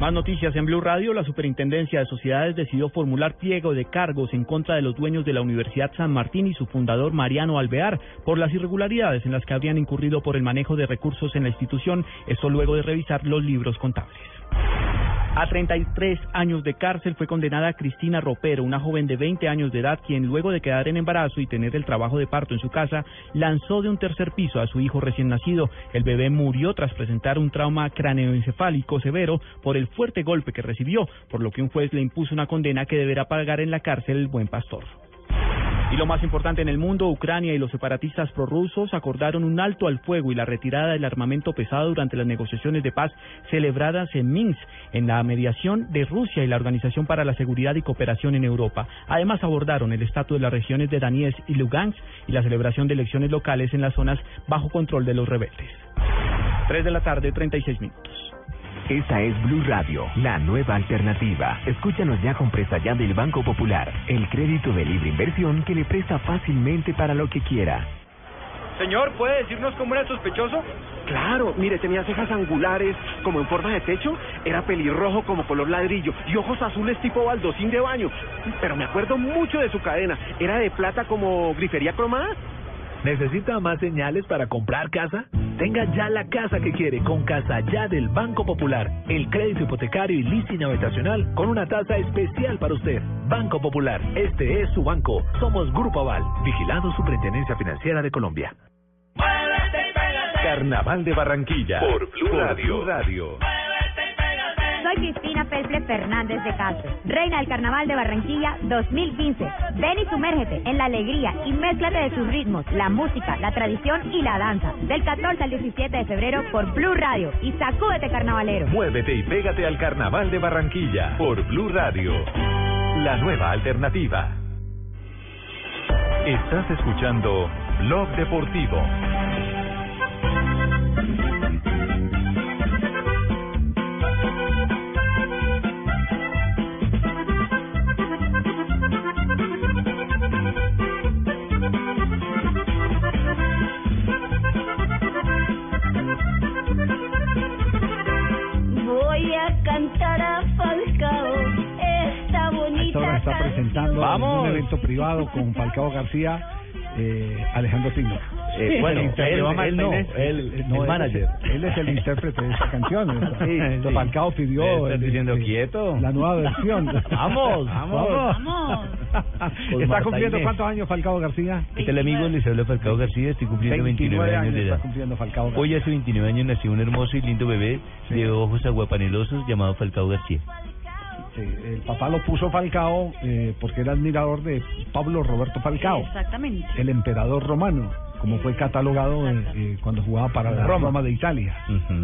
S36: Más noticias en Blue Radio. La Superintendencia de Sociedades decidió formular pliego de cargos en contra de los dueños de la Universidad San Martín y su fundador Mariano Alvear por las irregularidades en las que habrían incurrido por el manejo de recursos en la institución, esto luego de revisar los libros contables. A 33 años de cárcel fue condenada Cristina Ropero, una joven de 20 años de edad, quien luego de quedar en embarazo y tener el trabajo de parto en su casa, lanzó de un tercer piso a su hijo recién nacido. El bebé murió tras presentar un trauma craneoencefálico severo por el fuerte golpe que recibió, por lo que un juez le impuso una condena que deberá pagar en la cárcel el buen pastor. Y lo más importante en el mundo, Ucrania y los separatistas prorrusos acordaron un alto al fuego y la retirada del armamento pesado durante las negociaciones de paz celebradas en Minsk, en la mediación de Rusia y la Organización para la Seguridad y Cooperación en Europa. Además abordaron el estatus de las regiones de Donetsk y Lugansk y la celebración de elecciones locales en las zonas bajo control de los rebeldes. 3 de la tarde, 36 minutos.
S20: Esta es Blue Radio, la nueva alternativa. Escúchanos ya con presta ya del Banco Popular, el crédito de libre inversión que le presta fácilmente para lo que quiera.
S42: Señor, ¿puede decirnos cómo era el sospechoso?
S43: Claro, mire, tenía cejas angulares como en forma de techo, era pelirrojo como color ladrillo y ojos azules tipo baldosín de baño. Pero me acuerdo mucho de su cadena, era de plata como grifería cromada.
S44: ¿Necesita más señales para comprar casa? Tenga ya la casa que quiere con Casa Ya del Banco Popular. El crédito hipotecario y leasing habitacional con una tasa especial para usted. Banco Popular, este es su banco. Somos Grupo Aval, vigilado Superintendencia Financiera de Colombia.
S1: Carnaval de Barranquilla. Por Blue Radio. Radio.
S45: Soy Cristina Felple Fernández de Castro, reina del Carnaval de Barranquilla 2015. Ven y sumérgete en la alegría y mézclate de sus ritmos, la música, la tradición y la danza. Del 14 al 17 de febrero por Blue Radio y sacúdete carnavalero.
S1: Muévete y pégate al Carnaval de Barranquilla por Blue Radio. La nueva alternativa. Estás escuchando Blog Deportivo.
S5: Presentando
S46: ¡Vamos!
S5: en un evento privado con Falcao García, eh, Alejandro Pino.
S8: Eh, bueno, él- él no,
S5: es-
S8: él-
S5: no,
S8: el manager.
S5: Es, él es el intérprete de esa canción. [laughs]
S8: Sí.
S5: Falcao pidió
S8: Estás diciendo
S5: el-
S8: quieto.
S5: la nueva [laughs] versión.
S8: Vamos, vamos. [laughs] Con
S5: ¿Está
S8: Marta
S5: cumpliendo
S8: Inés.
S5: cuántos años Falcao García?
S11: ¿Qué tal amigos? Les habla Falcao García, estoy cumpliendo 29 años de
S5: está
S11: edad.
S5: cumpliendo Falcao García.
S11: Hoy hace 29 años nació un hermoso y lindo bebé de ojos aguapanelosos llamado Falcao García.
S5: Sí, el papá lo puso Falcao eh, porque era admirador de Pablo Roberto Falcao,
S12: Exactamente.
S5: el emperador romano, como fue catalogado eh, eh, cuando jugaba para la
S8: Roma.
S5: Roma, de Italia.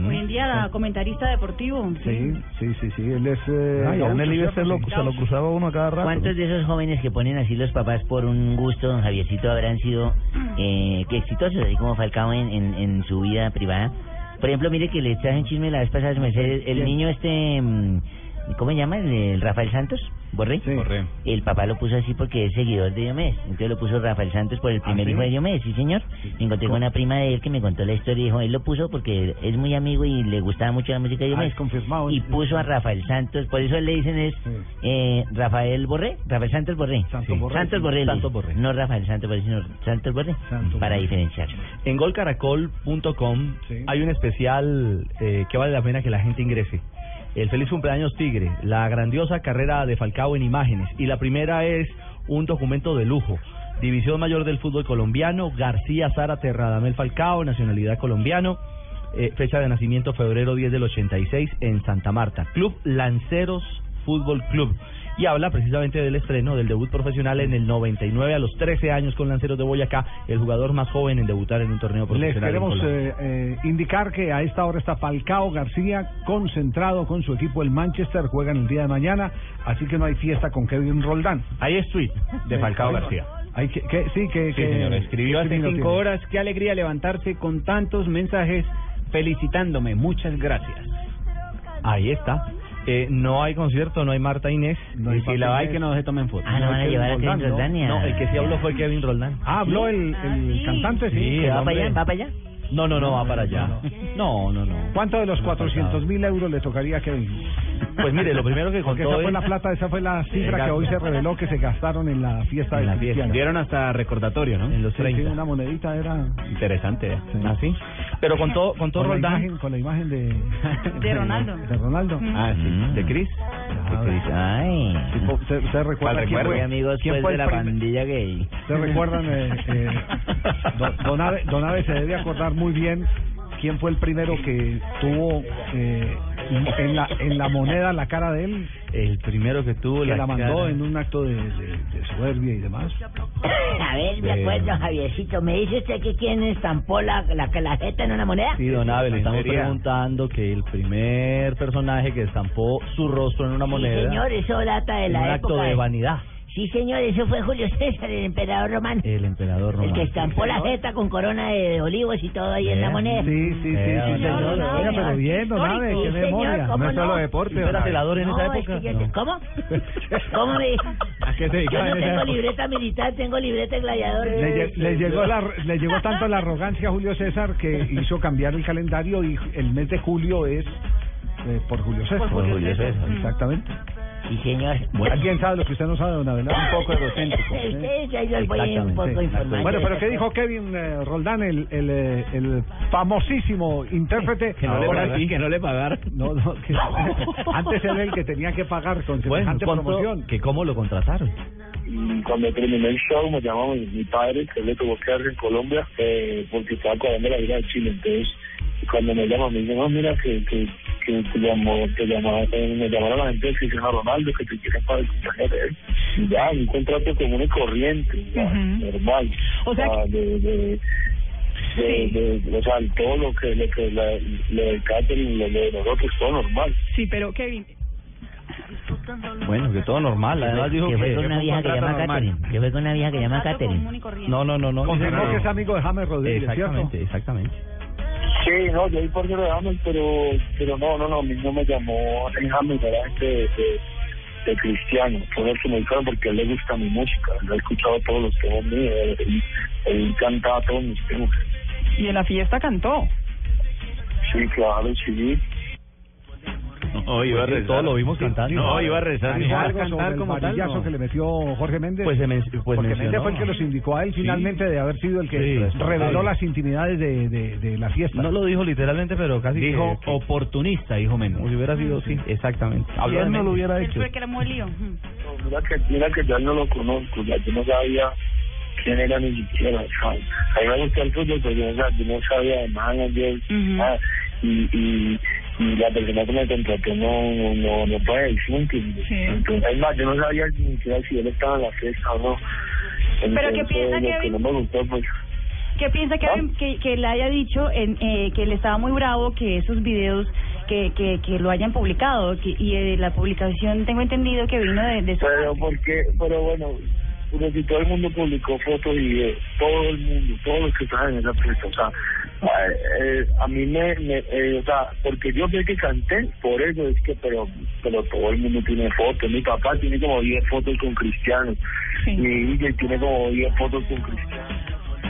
S12: Hoy en día, comentarista deportivo.
S5: Sí, sí, sí, sí, él es... Eh,
S8: Ah, y en el
S5: gaucho,
S8: IBC lo- se lo cruzaba uno a cada rato.
S11: ¿Cuántos de esos jóvenes que ponen así los papás por un gusto, don Javiercito, habrán sido [clears throat] eh, que exitosos, así como Falcao en, en, en su vida privada? Por ejemplo, mire que le traje un chisme la vez pasada, el niño este, mm, ¿cómo se llama? El, el Rafael Santos, ¿Borré? El papá lo puso así porque es seguidor de Diomedes, entonces lo puso Rafael Santos por el primer
S5: ¿sí?
S11: hijo de Diomedes, sí señor. Me encontré con una prima de él que me contó la historia y dijo, él lo puso porque es muy amigo y le gustaba mucho la música de Diomedes.
S5: confirmado.
S11: Y puso a Rafael Santos, por eso le dicen es eh, Rafael Borré, Rafael Santos Borré.
S5: Santos Borré,
S11: Santos
S5: sí.
S11: Borré. No Rafael Santos Borré, sino Santos Borré, para diferenciar.
S8: En golcaracol.com hay un especial eh, que vale la pena que la gente ingrese. El Feliz Cumpleaños Tigre, la grandiosa carrera de Falcao en imágenes. Y la primera es un documento de lujo. División Mayor del Fútbol Colombiano, García Sara Terradamel Falcao, nacionalidad colombiano, eh, fecha de nacimiento febrero 10 del 86 en Santa Marta. Club Lanceros Fútbol Club. Y habla precisamente del estreno, del debut profesional en el 99 a los 13 años con Lanceros de Boyacá, el jugador más joven en debutar en un torneo
S5: Les
S8: profesional. en
S5: queremos eh, eh, indicar que a esta hora está Falcao García concentrado con su equipo el Manchester, juegan el día de mañana, así que no hay fiesta con Kevin Roldán.
S8: Ahí es tweet de Falcao García.
S5: Hay que, que- sí, que,
S10: Sí,
S5: que-
S10: señor, escribió hace
S5: ¿qué signo
S10: cinco
S5: tiene?
S10: horas. Qué alegría levantarse con tantos mensajes felicitándome. Muchas gracias.
S8: Ahí está. Eh, no hay concierto, no hay Marta Inés.
S10: No hay
S8: y si la hay, que no se tomen fotos.
S10: Ah, ¿no van a
S8: Kevin
S10: llevar a Kevin
S8: Roldán, No, el que sí habló fue Kevin Roldán.
S5: Ah, habló el, el cantante, sí.
S8: Sí,
S5: el
S8: va para allá, va
S11: para allá.
S8: No, no, no, va para allá. No, no, no.
S5: ¿Cuánto de los 400 mil euros le tocaría a Kevin?
S8: Pues mire, lo primero que
S5: Porque esa fue la plata, esa fue la cifra que hoy se reveló que se gastaron en la fiesta de
S10: En la fiesta. Dieron hasta recordatorio, ¿no?
S8: En los
S5: Sí, sí,
S8: 30.
S5: una monedita era
S8: Interesante, ¿eh? ¿Así? Pero contó, contó
S5: con la,
S8: Roldán.
S5: imagen, con la imagen de,
S12: De [laughs] Ronaldo.
S5: de Ronaldo.
S8: Ah, sí. ¿De Chris?
S5: De
S11: Chris, ay.
S5: ¿Usted, usted recuerda quién fue,
S11: amigos
S5: quién
S11: pues,
S5: fue
S11: de la pandilla gay.
S5: ¿Ustedes recuerdan? Eh, eh, don, Abe se debe acordar muy bien quién fue el primero que tuvo eh, en, la, en la moneda la cara de él.
S8: El primero que tuvo
S5: que
S8: la
S5: la, mandó
S8: cara.
S5: en un acto de, de, de soberbia y demás.
S11: A ver, me acuerdo, Javiercito. ¿Me dice usted que quién estampó la, la, la jeta en una moneda?
S8: Sí, don Abel, le estamos
S11: Sería.
S8: preguntando que el primer personaje que estampó su rostro en una moneda.
S11: Sí, señor, eso data de la
S8: un
S11: época.
S8: acto de vanidad.
S11: Sí, señor, eso fue Julio César, el emperador romano.
S8: El emperador
S11: El
S8: romano.
S11: que estampó la jeta con corona de olivos y todo ahí en la moneda.
S5: Sí, sí, sí, sí,
S8: señor,
S5: señor.
S8: señor.
S5: Oiga, pero bien, don Abe,
S11: Sí,
S5: qué
S11: señor,
S5: memoria.
S11: ¿cómo
S5: No es solo deporte.
S8: ¿Usted era celador en
S11: No,
S8: esa
S11: es
S8: época?
S11: ¿Cómo? [laughs] ¿Cómo me dijo?
S5: ¿A qué se
S11: Yo no
S5: en esa
S11: tengo
S5: época?
S11: libreta militar, tengo libreta gladiador.
S5: Le, lle- le llegó la, le llegó tanto la arrogancia a Julio César que hizo cambiar el calendario y el mes de julio es eh, por Julio César.
S11: Por Julio. César.
S5: Exactamente.
S11: Sí, señor.
S5: ¿Alguien sabe lo que usted no sabe, don Abel? Un poco egocéntrico.
S11: Ustedes [laughs] ahí los voy un poco
S5: Sí.
S11: informando.
S5: Bueno, pero ¿qué dijo Kevin eh, Roldán, el, el, eh, el famosísimo intérprete?
S8: Que no le
S5: Ahora
S8: pagaron.
S5: sí,
S8: Que no le pagaron.
S5: No, no, que- [laughs] antes era el que tenía que pagar con
S8: Bueno,
S5: semejante
S8: ¿cuánto-
S5: promoción.
S8: que cómo lo contrataron.
S38: Y cuando terminé el show me llamó mi, mi padre, que él le tuvo que en Colombia, eh, porque estaba acabando la vida de Chile. Entonces, cuando me llama, me dice, no, mira, que, que, que te llamó, te llamó, eh, me llamaron la gente de Cristiano Ronaldo, que te quieren para el cumpleaños de él. Ya, un contrato común y corriente, ya, normal.
S12: O sea
S38: Ah, de, de, de, de- o sea, todo lo que, lo que, la, lo del catering, lo, lo de nosotros, todo normal.
S47: Sí, pero Kevin,
S8: Bueno, que todo normal. Además dijo
S11: que fue con una vieja que llama Catherine. Que fue con una vieja que llama Catherine.
S8: No, no, no, no.
S5: Confirmó que es amigo de James Rodríguez,
S8: Exactamente,
S5: ¿cierto?
S8: exactamente.
S38: Sí, no, yo vi por de James, pero, pero no, no, no, a mí no me llamó en James, era gente de, de, de cristiano. El que me dijeron porque a él le gusta mi música. Él ha escuchado todos los temas míos, él, él cantaba todos mis temas.
S47: y en la fiesta cantó.
S38: Sí, claro, sí. [laughs]
S8: No, iba a rezar. Todos lo vimos cantando.
S5: Dijo-
S8: No, iba a rezar. Iba a cantar como tal, no.
S5: que le metió Jorge Méndez.
S8: Pues se men- pues
S5: Porque
S8: mencionó.
S5: Méndez fue el que los indicó a él
S8: Sí.
S5: finalmente de haber sido el que
S8: Sí,
S5: reveló
S8: total.
S5: las intimidades de, de, de la fiesta.
S8: No lo dijo literalmente, pero casi
S10: Dijo
S8: que- que-
S10: oportunista, dijo Méndez.
S8: como si hubiera sido, sí, exactamente.
S5: Si él no lo hubiera
S12: Él
S5: hecho.
S12: fue que era muy lío.
S38: No, mira que, mira que ya no lo conozco, ya yo no sabía quién era ni siquiera. A mí me gusta el fútbol, pero yo no, no sabía de manager, y, y, la persona que me contrató no, no, no, no puede decir, ¿entiendes? Entonces, es más, yo no sabía ni siquiera si él estaba en la fiesta o no.
S12: ¿Pero qué piensa,
S38: que
S12: Kevin?
S38: no me gustó, pues...
S12: ¿Qué piensa Kevin que, que le haya dicho en, eh, que él estaba muy bravo que esos videos que, que, que lo hayan publicado que, y eh, la publicación tengo entendido que vino de, de su
S38: Pero porque, pero bueno, pero si todo el mundo publicó fotos y videos, todo el mundo, todos los que estaban en esa fiesta, o sea, eh, a mí me, me eh, o sea, porque yo sé que canté, por eso es que, pero, pero todo el mundo tiene fotos, mi papá tiene como 10 fotos con Cristiano, mi hija tiene como 10 fotos con Cristiano.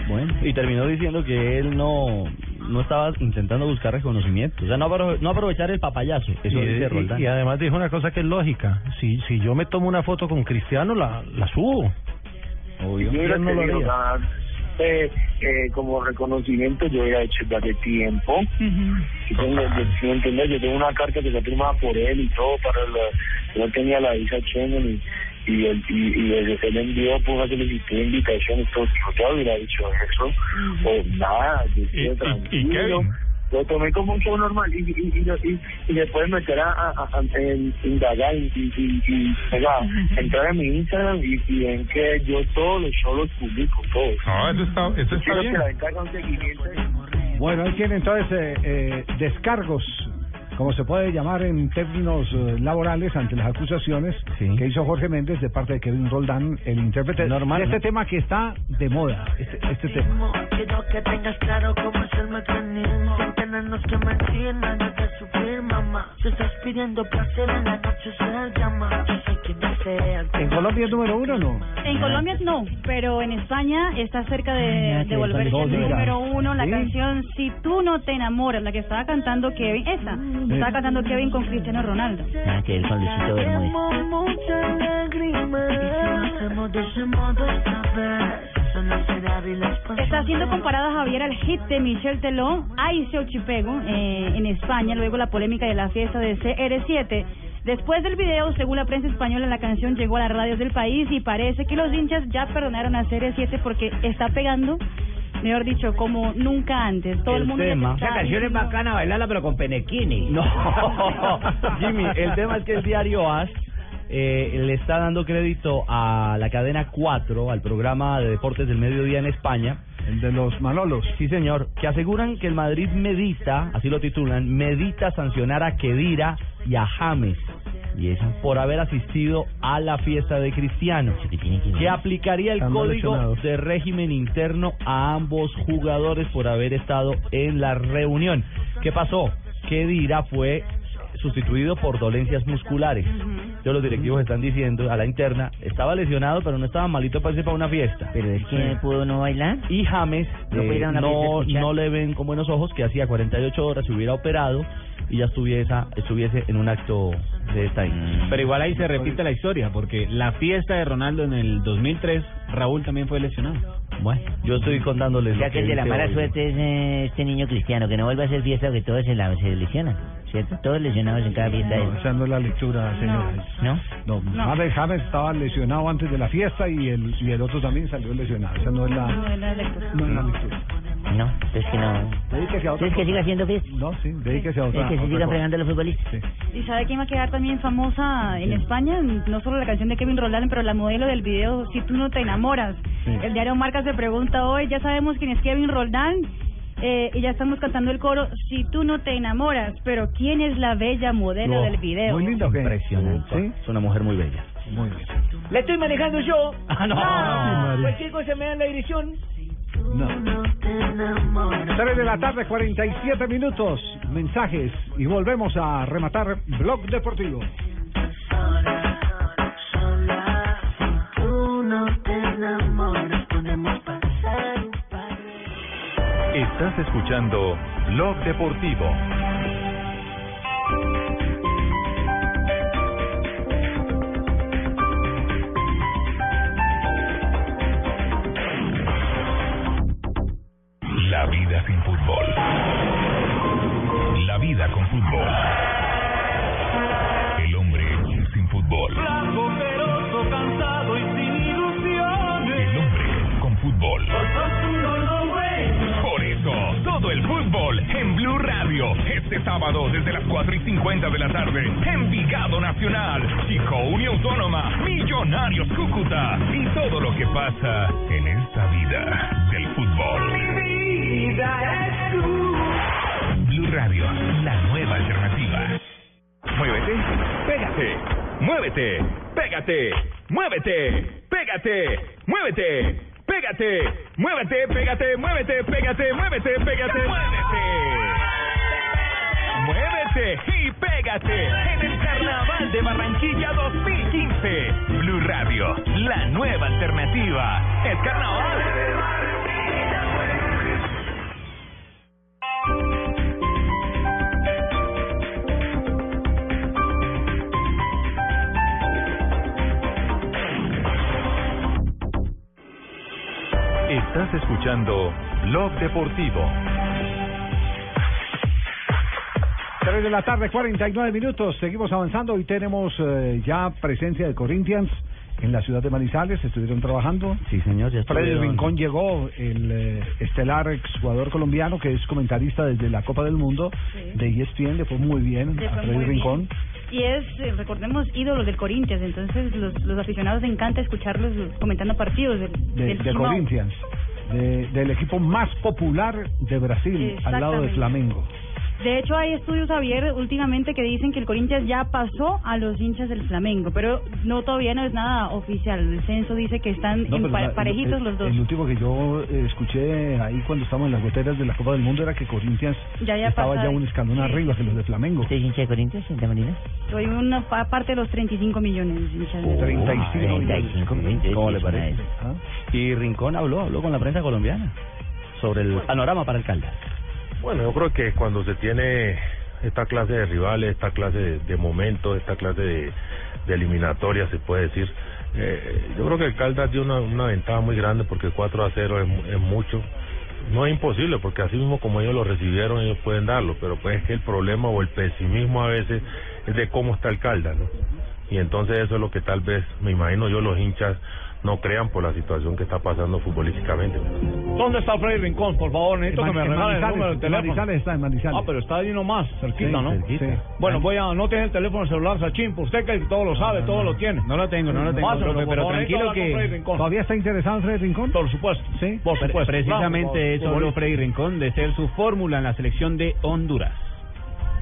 S8: Bueno, y terminó diciendo que él no no estaba intentando buscar reconocimiento, o sea, no, apro- no aprovechar el papayazo, eso
S7: Y-
S8: dice
S7: y-
S8: Roldán.
S7: y además dijo una cosa que es lógica. Si si yo me tomo una foto con Cristiano, la, la subo.
S8: Obvio.
S38: Yo hubiera
S7: ¿Quién no lo haría?
S38: Dar, eh, como reconocimiento, yo hubiera hecho desde tiempo. Yo tengo, yo, ¿sí me entiendes? Yo tengo una carta que está firmada por él y todo para la, yo no tenía la visa Schengen y y él, y, y él, él envió pues una solicitud invitación y todo, yo hubiera dicho eso, o nada, yo estoy tranquilo, lo tomé como un show normal y, y, y, y, y después meter a, a, a, en, indagar y, y, y, y oiga, entrar a mi Instagram y, y ven que yo todos los shows los publico, todos.
S48: No, eso está, eso está bien.
S5: Bueno, ahí tiene entonces eh, eh, descargos, como se puede llamar en términos eh, laborales, ante las acusaciones que hizo Jorge Méndez de parte de Kevin Roldán, el intérprete. De este tema que está de moda, este, este tema.
S7: Quiero que tengas claro cómo es el mecanismo. Sin tenernos que mentir, nada de sufrir, mamá Si estás pidiendo placer en la noche se llama. Yo sé quién desea
S5: ¿En Colombia es número uno o no?
S12: En Colombia no, pero en España está cerca de,
S5: Ah,
S12: de volverse
S5: dos,
S12: número uno la
S5: Sí.
S12: canción Si tú no te enamoras, la que estaba cantando Kevin, esa, estaba cantando Kevin con Cristiano Ronaldo.
S11: Ah, que él con Luisito Bermúdez.
S12: Está siendo comparada Javier al hit de Michel Teló, Aice Ochipego, eh, en España, luego la polémica de la fiesta de CR7. Después del video, según la prensa española, la canción llegó a las radios del país y parece que los hinchas ya perdonaron a CR7 porque está pegando, mejor dicho, como nunca antes. Todo el, mundo ya se
S11: tema. Esa canción es bacana bailarla, pero con penequini.
S8: No, [laughs] Jimmy, el tema es que el diario AS eh, le está dando crédito a la cadena 4, al programa de deportes del mediodía en España.
S5: El de los Manolos.
S8: Sí, señor, que aseguran que el Madrid medita, así lo titulan, medita sancionar a Kedira y a James. Y eso por haber asistido a la fiesta de Cristiano, que aplicaría el
S49: Están
S8: código de régimen interno a ambos jugadores por haber estado en la reunión. ¿Qué pasó? Kedira fue sustituido por dolencias musculares. Entonces los directivos están diciendo a la interna, estaba lesionado pero no estaba malito para irse para una fiesta.
S11: Pero es que pudo no bailar.
S8: Y James
S11: No
S8: eh, no, no le ven con buenos ojos que hacía 48 horas se hubiera operado y ya estuviese, estuviese en un acto de esta índole.
S10: Pero igual ahí se repite la historia, porque la fiesta de Ronaldo en el 2003, Raúl también fue lesionado.
S8: Bueno, yo estoy contándoles
S11: O sea
S8: lo
S11: que el de la mala
S8: hoy.
S11: suerte es eh, este niño cristiano, que no vuelva a hacer fiesta porque todos se, la, se lesionan, ¿cierto? Todos lesionados en cada fiesta.
S5: No, esa no es la lectura, señores.
S11: ¿No?
S5: No, James, James estaba lesionado antes de la fiesta y el, y el otro también salió lesionado. Esa no es la,
S12: No es la lectura.
S5: no es la lectura.
S11: No, es que no.
S5: Dedíquese a otra
S11: ¿Es que
S5: cosa.
S11: siga haciendo fiesta?
S5: No, sí, dedíquese a otra
S11: Es que se
S5: otra
S11: sigan
S5: cosa.
S11: fregando los futbolistas.
S12: ¿Y sabe quién va a quedar también famosa en España? No solo la canción de Kevin Roldán, pero la modelo del video Si tú no te enamoras. El diario Marca se pregunta hoy, ya sabemos quién es Kevin Roldán. Eh, y ya estamos cantando el coro Si tú no te enamoras, pero ¿quién es la bella modelo
S8: No,
S12: del video?
S5: Muy lindo, ¿qué?
S8: Impresionante. Es una mujer muy bella.
S5: Muy bien.
S11: La estoy manejando yo.
S8: Ah, no.
S11: Ah, cualquier cosa me dan la dirección.
S5: No. 3 de la tarde, 47 minutos. Mensajes y volvemos a rematar Blog Deportivo.
S7: Tú no te enamoras, podemos pasar un par
S1: Estás escuchando Blog Deportivo. La vida sin fútbol. La vida con fútbol. El hombre sin fútbol.
S7: Blanco, feroz, cansado y sin ilusiones.
S1: El hombre con fútbol.
S7: Por
S1: Por eso, todo el fútbol en Blue Radio. Este sábado desde las 4 y 50 de la tarde. Envigado Nacional, Chico Unión Autónoma, Millonarios Cúcuta. Y todo lo que pasa en esta vida del fútbol. Blue Radio, la nueva alternativa.
S18: Muévete, pégate, muévete, pégate, muévete, pégate, muévete, pégate, muévete, pégate, muévete, pégate, muévete, pégate, muévete. Muévete y pégate en el Carnaval de Barranquilla 2015. Blue Radio, la nueva alternativa. Es carnaval.
S1: Estás escuchando Blog Deportivo.
S5: 3 de la tarde, 49 minutos. Seguimos avanzando. Hoy tenemos eh, ya presencia de Corinthians en la ciudad de Manizales, estuvieron trabajando.
S8: Sí, señor. Ya
S5: Freddy
S8: estuvieron-
S5: Rincón llegó, el eh, estelar exjugador colombiano que es comentarista desde la Copa del Mundo de E ESPN, le fue muy bien
S12: Le
S5: a
S12: fue
S5: Freddy
S12: muy bien.
S5: Rincón.
S12: Y es, eh, recordemos, ídolo del Corinthians, entonces los, los aficionados les encanta escucharlos comentando partidos del,
S5: de,
S12: del
S5: de. Corinthians, de- del equipo más popular de Brasil, al lado de. Flamengo.
S12: De hecho, hay estudios, Javier, últimamente que dicen que el Corinthians ya pasó a los hinchas del Flamengo, pero no todavía no es nada oficial. El censo dice que están
S5: No,
S12: en
S5: pero
S12: pa-
S5: la-
S12: parejitos
S5: el,
S12: los dos.
S5: El último que yo eh, escuché ahí cuando estábamos en las goteras de la Copa del Mundo era que Corinthians
S12: Ya, ya
S5: estaba ya
S12: de-
S5: un escalón arriba que los de Flamengo.
S26: ¿Usted es hincha de Corinthians, de Marina?
S12: Soy una pa- parte de los 35 millones de hinchas. del-
S5: 35
S26: 35 millones.
S8: ¿Cómo le
S26: Sí,
S8: parece?
S26: de
S8: Y Rincón habló, habló con la prensa colombiana sobre el panorama para el Caldas.
S50: Bueno, yo creo que cuando se tiene esta clase de rivales, esta clase de, momentos, esta clase de, de eliminatorias, se puede decir, eh, yo creo que el Caldas dio una, una ventaja muy grande porque 4 a 0 es, es mucho. No es imposible, porque así mismo como ellos lo recibieron, ellos pueden darlo, pero pues es que el problema o el pesimismo a veces es de cómo está el Caldas, ¿no? Y entonces eso es lo que tal vez, me imagino yo, los hinchas no crean por la situación que está pasando futbolísticamente.
S10: ¿Dónde está Freddy Rincón? Por favor, necesito
S5: En
S10: que me
S5: Man- en
S10: regale el número de
S5: en
S10: teléfono.
S5: Manizales está, en Manizales.
S10: Ah, pero está ahí nomás, cerquita,
S5: Sí,
S10: ¿no?
S5: cerquita. Sí.
S10: Bueno, voy a... No tiene el teléfono celular, Sachín, pues usted que todo lo sabe, todo lo tiene.
S9: No lo tengo, no lo tengo, profe,
S10: por
S9: pero
S10: favor,
S9: tranquilo que...
S5: ¿Todavía está interesado en Freddy Rincón?
S10: Por supuesto.
S5: Sí.
S10: Por
S9: Pre-
S10: supuesto.
S9: Precisamente eso habló Freddy Rincón de ser su fórmula en la selección de Honduras.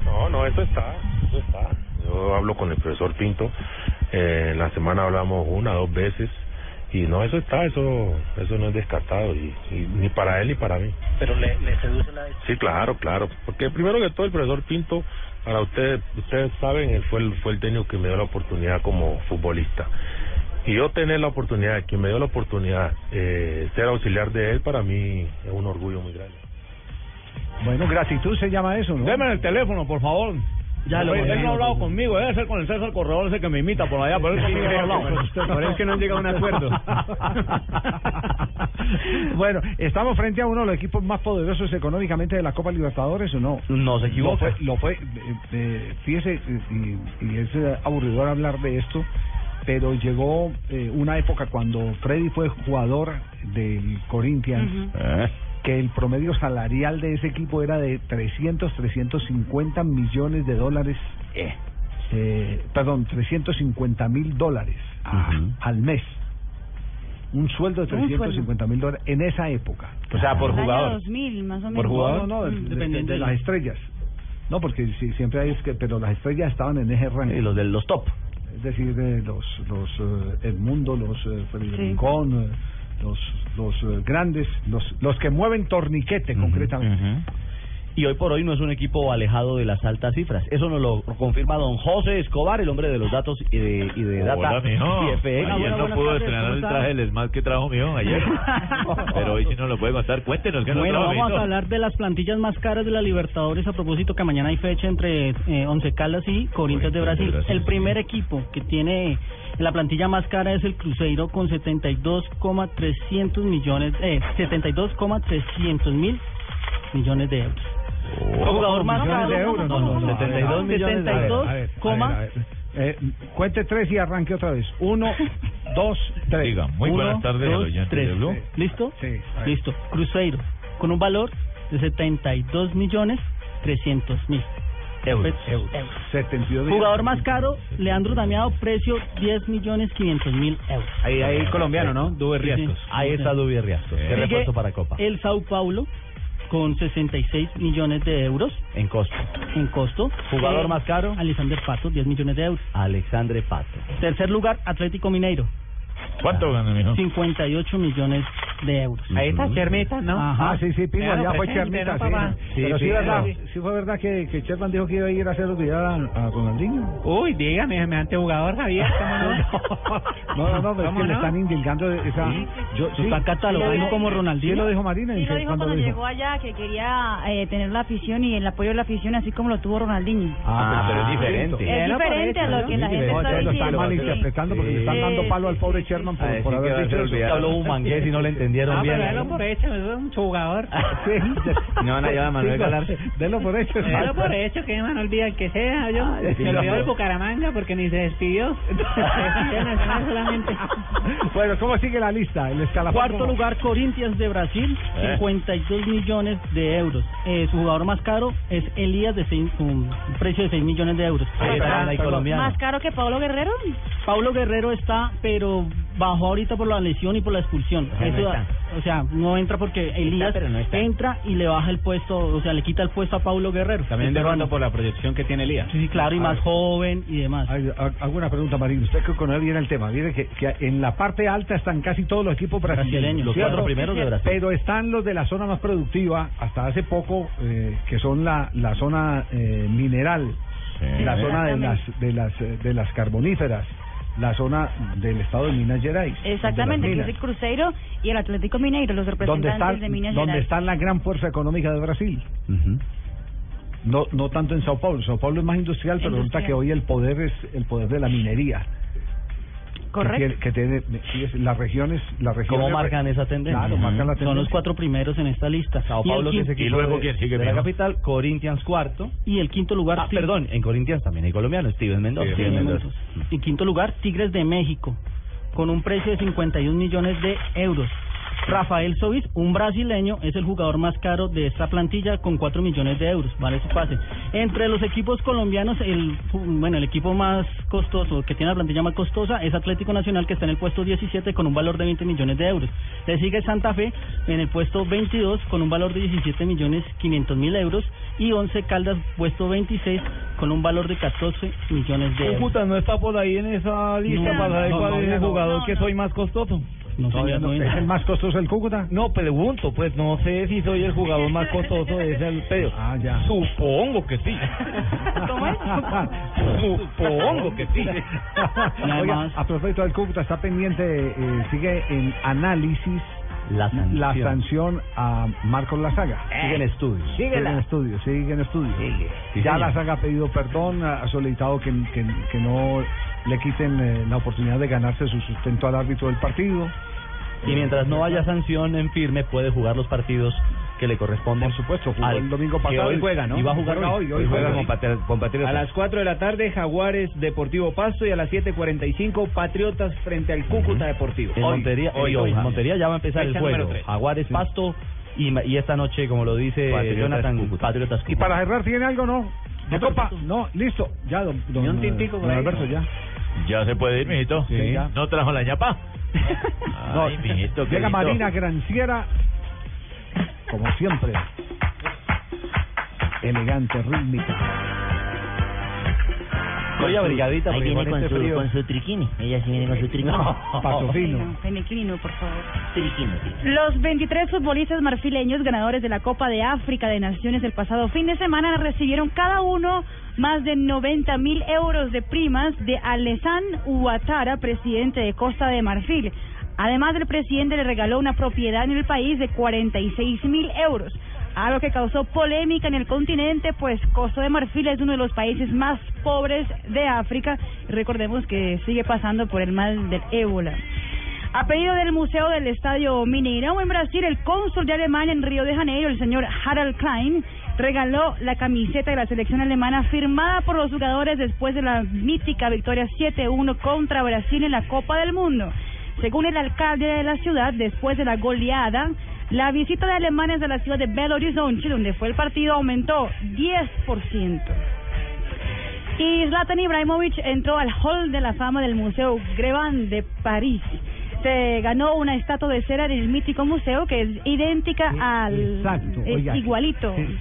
S50: No, no, eso está, eso está. Yo hablo con el profesor Pinto, eh, en la semana hablamos una, dos veces, y no, eso está, eso eso no es descartado, y, y ni para él ni para mí.
S51: Pero le, le seduce la
S50: Sí, claro, claro, porque primero que todo el profesor Pinto, para ustedes, ustedes saben, él fue el, fue el técnico que me dio la oportunidad como futbolista. Y yo tener la oportunidad, quien me dio la oportunidad, eh, ser auxiliar de él, para mí es un orgullo muy grande.
S5: Bueno, gratitud se llama eso, ¿no?
S10: Deme el teléfono, por favor.
S5: Ya lo
S10: Él no ha hablado conmigo, debe ser con el César Corredor ese que me imita por allá, pero él conmigo no ha hablado.
S9: Por eso es que no han llegado a un acuerdo. [laughs]
S5: bueno, ¿estamos frente a uno de los equipos más poderosos económicamente de la Copa Libertadores o no?
S8: No se
S5: Lo
S8: equivoca.
S5: fue, lo fue eh, eh, fíjese, eh, y, y es aburridor hablar de esto, pero llegó eh, una época cuando Freddy fue jugador del Corinthians,
S8: Eh.
S5: Que el promedio salarial de ese equipo era de 300, 350 millones de dólares, eh, perdón, 350 mil dólares al mes. Un sueldo de
S12: Un sueldo.
S5: 350 mil dólares en esa época.
S8: O sea, por jugador.
S12: 2000, más o menos.
S5: Por jugador, no, no, de,
S12: Mm.
S5: de-
S9: Dependiendo
S5: de
S9: de-
S5: las estrellas. No, porque sí, siempre hay, es que, pero las estrellas estaban en ese rango.
S8: Y los de los top.
S5: Es decir, de los, los eh, Edmundo, los eh, Freddy
S12: Sí.
S5: Rincón, eh, los, los eh, grandes, los, los que mueven torniquete concretamente.
S8: Y hoy por hoy no es un equipo alejado de las altas cifras. Eso nos lo confirma don José Escobar, el hombre de los datos y de, y de data.
S52: Hola, mijo.
S8: y FX.
S52: Ayer no pudo estrenar el traje del SMAT que trajo mijo ayer. [laughs] Pero hoy sí nos lo puede contar. Cuéntenos qué nos
S9: Bueno, vamos a hablar de las plantillas más caras de la Libertadores a propósito que mañana hay fecha entre eh, Once Caldas y Corinthians de Brasil. El primer equipo que tiene la plantilla más cara es el Cruzeiro con 72,300 millones, eh, 72,300 mil millones de euros. El jugador más caro
S5: de euros.
S9: no, no, no,
S5: 72 millones de euros. A ver, a ver,
S9: 72, coma
S5: a ver, a ver. Eh, cuente tres y arranque otra vez. Uno, [laughs] dos, tres.
S52: Diga, muy
S9: Uno,
S52: buenas tardes a
S9: dos, tres.
S52: de Blue.
S9: ¿Listo?
S5: Sí.
S9: Listo. Cruzeiro, con un valor de 72 millones 300 mil
S8: euros.
S5: 72
S9: Jugador más caro, Leandro Damiado, precio 10 millones 500 mil euros.
S8: Ahí, ahí colombiano, ¿no? Dube
S9: Sí, sí.
S8: Riascos. Ahí está Dube Riascos. Qué
S9: Sigue
S8: refuerzo para Copa.
S9: El Sao Paulo, con 66 millones de euros
S8: En costo.
S9: en costo.
S8: Jugador
S9: Eh,
S8: más caro.
S9: Alexander Pato, 10 millones de euros.
S8: Alexandre Pato.
S9: Tercer lugar, Atlético Mineiro,
S52: ¿Cuánto gana, mijo?
S9: 58 millones de euros.
S52: Ahí está
S9: Chermita, ¿no?
S5: Ah, sí, sí, Pingo, ya fue Chermita, sí.
S9: Sí,
S5: Pero sí,
S9: sí,
S5: verdad,
S9: sí.
S5: sí fue verdad que, que Sherman dijo que iba a ir a hacer olvidar a, a Ronaldinho.
S9: Uy, dígame, semejante jugador, Javier. [laughs]
S5: No, no, no, pero es
S9: ¿Cómo
S5: que le
S9: no?
S5: están indilgando esa... Yo,
S9: Lo están catalogando como Ronaldinho.
S5: Sí lo dijo Marina.
S12: Sí,
S5: ¿en
S12: lo dijo cuando
S5: lo dijo?
S12: llegó allá que quería eh, tener la afición y el apoyo de la afición así como lo tuvo Ronaldinho.
S5: Ah,
S8: pero es diferente.
S12: Es diferente a lo que la gente
S5: No,
S12: está
S5: entonces lo están
S12: diciendo.
S5: malinterpretando porque le están
S12: Sí,
S5: dando palo al
S12: sí,
S5: pobre
S12: sí.
S5: Sherman por, haber dicho eso.
S8: Habló Bumangués y no le atendieron
S53: Ah,
S8: bien.
S53: pero délo por hecho, es un jugador. [laughs]
S8: No van a llevar a Manuel Galarza.
S5: Delo por hecho.
S53: Délo por hecho, que me olvida el que sea. Yo
S8: Ay,
S53: se olvidó
S8: no.
S53: el Bucaramanga porque ni se despidió. [laughs] Se solamente.
S5: Bueno, ¿cómo sigue la lista? El escalafón.
S9: Cuarto
S5: ¿cómo?
S9: lugar, Corinthians de Brasil,
S5: Eh.
S9: 52 millones de euros. Eh, su jugador más caro es Elías, de seis- un precio de 6 millones de euros.
S12: ¿Más caro que Pablo Guerrero?
S9: Paulo Guerrero está, pero bajó ahorita por la lesión y por la expulsión.
S26: No
S9: Eso, o sea, no entra porque Elías
S26: pero no está.
S9: entra y le baja el puesto, o sea, le quita el puesto a Paulo Guerrero.
S8: También de pronto por la proyección que tiene Elías.
S9: Sí, sí, claro, y más joven y demás.
S5: Hago una pregunta, Marín. Usted que conoce bien el tema. Mire que, que en la parte alta están casi todos los equipos brasileños.
S9: Brasileños, los cuatro primeros de Brasil.
S5: Pero están los de la zona más productiva, hasta hace poco, eh, que son la, la zona eh, mineral, la zona de las, de, las, eh, de las carboníferas, la zona del estado de Minas Gerais.
S12: Exactamente, que es el
S5: minas.
S12: Cruzeiro y el Atlético Mineiro, los
S5: donde
S12: representantes
S5: está,
S12: de Minas
S5: donde
S12: Gerais.
S5: está la gran fuerza económica de Brasil. No, no tanto en Sao Paulo. Sao Paulo es más industrial, pero resulta que hoy el poder es el poder de la minería.
S12: Correcto.
S5: Que tiene, que tiene- sí, las regiones, las regiones.
S9: ¿Cómo marcan esa tendencia?
S5: Claro, marcan la tendencia.
S9: Son los cuatro primeros en esta lista.
S8: Sao
S9: Y el
S8: Paulo, que es
S9: quin-
S8: equipo de, la capital, Corinthians cuarto.
S9: Y el quinto lugar.
S8: Ah, perdón, en Corinthians también hay colombianos, Steven Mendoza.
S9: Steven Mendoza. En quinto lugar, Tigres de México, con un precio de 51 millones de euros. Rafael Sobis, un brasileño, es el jugador más caro de esta plantilla con 4 millones de euros, vale su pase. Entre los equipos colombianos, el bueno, el equipo más costoso, que tiene la plantilla más costosa, es Atlético Nacional, que está en el puesto 17 con un valor de 20 millones de euros. Le sigue Santa Fe en el puesto 22 con un valor de 17 millones 500 mil euros y 11 Caldas, puesto 26 con un valor de 14 millones de euros.
S10: Cúcuta no está por ahí en esa lista
S9: No,
S10: para saber
S9: no,
S10: cuál
S9: no,
S10: es el jugador que soy más costoso.
S9: No,
S5: Todavía no-
S9: no
S5: ¿Es el más costoso el Cúcuta?
S10: No, pregunto, pues no sé si soy el jugador más costoso de ese pedido.
S5: Ah, ya.
S10: Supongo que sí. [laughs]
S12: ¿Cómo es?
S10: Supongo que sí. [laughs]
S5: Oiga, a propósito del Cúcuta, está pendiente, eh, sigue en análisis
S8: La sanción.
S5: la sanción a Marcos Lazaga.
S8: Sigue en estudio.
S5: Sigue en estudio, sigue en estudio.
S8: Sí,
S5: ya. Lazaga ha pedido perdón, ha ha solicitado que, que, que no le quiten eh, la oportunidad de ganarse su sustento al árbitro del partido.
S8: Y mientras no haya sanción en firme, puede jugar los partidos que le corresponden.
S5: Por supuesto, jugó
S8: al-
S5: el domingo
S8: que
S5: pasado
S8: hoy
S5: y-
S8: juega, ¿no?
S5: y va a jugar hoy, hoy juega.
S8: con, Patri- con
S54: A
S8: Patriotas.
S54: las 4 de la tarde, Jaguares Deportivo Pasto y a las 7.45, Patriotas frente al Cúcuta Deportivo.
S8: En
S54: Hoy,
S8: Montería,
S54: hoy,
S8: hoy,
S54: hoy.
S8: Montería ya va a empezar el juego. Jaguares, Pasto y, ma- y esta noche, como lo dice
S52: Patriotas,
S8: Jonathan,
S52: Cúcuta.
S8: Patriotas.
S5: Y para cerrar, ¿tiene algo no? ¿De copa? No, listo. Ya, don, don,
S54: ¿Y un tintico
S5: don
S54: ahí?
S5: Alberto, ya.
S52: Ya se puede ir, mijito.
S5: Sí.
S52: ¿No trajo la ñapa? [laughs]
S5: No,
S52: mijito,
S5: llega. Marina Granciera, como siempre. Elegante, rítmica.
S8: Oye, abrigadita,
S26: Ahí viene
S8: con este
S26: su,
S8: frío.
S26: con su triquini. Ella sí viene con su triquini. [laughs]
S5: Paso fino.
S12: No, Penequino, por favor.
S26: Triquini.
S12: Los 23 futbolistas marfileños ganadores de la Copa de África de Naciones el pasado fin de semana recibieron cada uno más de 90 mil euros de primas de Alessan Ouattara, presidente de Costa de Marfil. Además, el presidente le regaló una propiedad en el país de 46 mil euros, algo que causó polémica en el continente, pues Costa de Marfil es uno de los países más pobres de África. Recordemos que sigue pasando por el mal del ébola. A pedido del Museo del Estadio Mineirão en Brasil, el cónsul de Alemania en Río de Janeiro, el señor Harald Klein, regaló la camiseta de la selección alemana firmada por los jugadores después de la mítica victoria 7-1 contra Brasil en la Copa del Mundo. Según el alcalde de la ciudad, después de la goleada, la visita de alemanes a la ciudad de Belo Horizonte, donde fue el partido, aumentó 10%. Y Zlatan Ibrahimovic entró al Hall de la Fama del Museo Greban de París. Se ganó una estatua de cera del mítico museo que es idéntica al...
S5: Exacto,
S12: es
S5: oiga.
S12: igualito.
S5: Sí,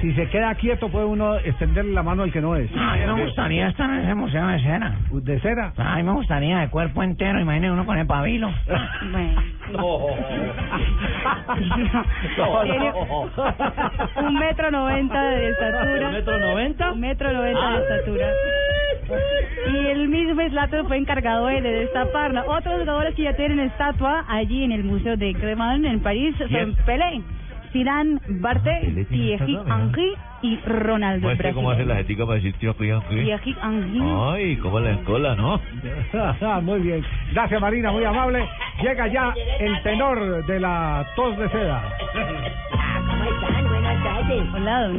S5: Si se queda quieto, puede uno extenderle la mano al que no es.
S53: Ah, yo me gustaría estar en ese museo de cera.
S5: ¿De cera?
S53: Ay, me gustaría de cuerpo entero, imagínate uno con el pabilo.
S12: Bueno. [laughs] [laughs] Un metro noventa de estatura.
S8: ¿Un metro noventa?
S12: Un metro noventa de estatura. Y el mismo Zlatan fue encargado de destaparla. Otros jugadores que ya tienen estatua allí en el Museo de Greman en París son
S8: ¿Quién?
S12: Pelé, Zidane, Barté,
S8: tiene
S12: Thierry. Henry y Ronaldo
S52: Muestre cómo hace la jetica para decir Pian, ¿sí?
S12: Viaje Angel.
S52: Ay, cómo la escola, ¿no? [laughs]
S5: muy bien. Gracias, Marina, muy amable. Llega ya el tenor de la tos de seda. [laughs]
S12: Hola, don.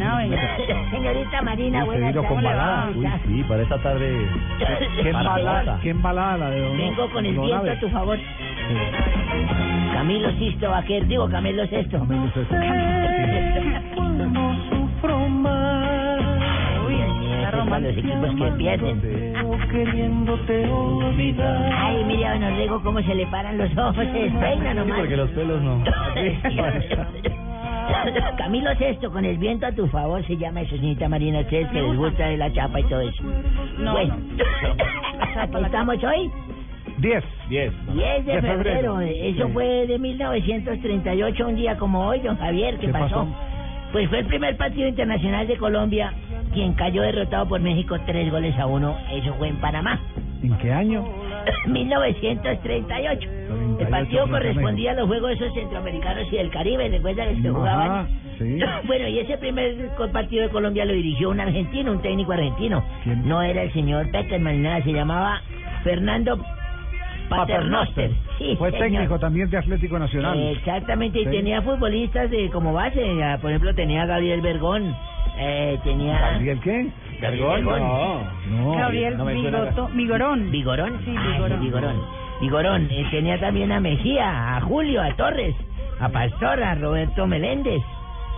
S11: Señorita Marina,
S5: Uy,
S11: buenas tardes.
S5: con balada.
S11: ¿Cómo está?
S38: Sí, para esta tarde. [laughs]
S5: ¿Qué embalada, qué embalada la de don
S11: Vengo con el
S5: don
S11: viento a tu favor. Camilo Sisto Vaquer, digo Camilo Sesto. Uy, está para los equipos que pierden. Ay, mira, don Orrego, cómo se le paran los ojos, se despeina nomás.
S8: porque los pelos no. [laughs] [laughs]
S11: Camilo Sesto, con el viento a tu favor, se llama eso, señorita Marina, ustedes que les gusta de la chapa y todo eso.
S12: No.
S11: Bueno, [laughs] ¿qué estamos hoy?
S5: 10.
S8: 10.
S11: 10 de
S5: febrero.
S11: febrero. Eso
S5: Sí.
S11: fue de 1938, un día como hoy, don Javier. ¿Qué,
S5: ¿Qué
S11: pasó?
S5: pasó?
S11: Pues fue el primer partido internacional de Colombia, quien cayó derrotado por México tres goles a uno. Eso fue en Panamá.
S5: ¿En qué año? [coughs]
S11: 1938. El partido correspondía a los Juegos esos centroamericanos y del Caribe, ¿recuerdan que se
S5: Ajá,
S11: jugaban?
S5: sí. [coughs]
S11: Bueno, y ese primer partido de Colombia lo dirigió un argentino, un técnico argentino.
S5: ¿Quién?
S11: No era el señor Peckerman, nada, se llamaba Fernando Paternoster. Sí,
S5: Fue
S11: señor.
S5: técnico también de Atlético Nacional.
S11: Exactamente, y
S5: Sí.
S11: tenía futbolistas de como base, por ejemplo, tenía a Gabriel Bergón, eh, tenía...
S5: ¿Gabriel qué?
S11: Gabriel Bergón.
S5: No.
S12: Gabriel
S11: no
S12: Vigorón.
S11: ¿Vigorón?
S12: Sí, Vigorón.
S11: Vigorón. Vigorón. Eh, tenía también a Mejía, a Julio, a Torres, a Pastor, a Roberto Meléndez,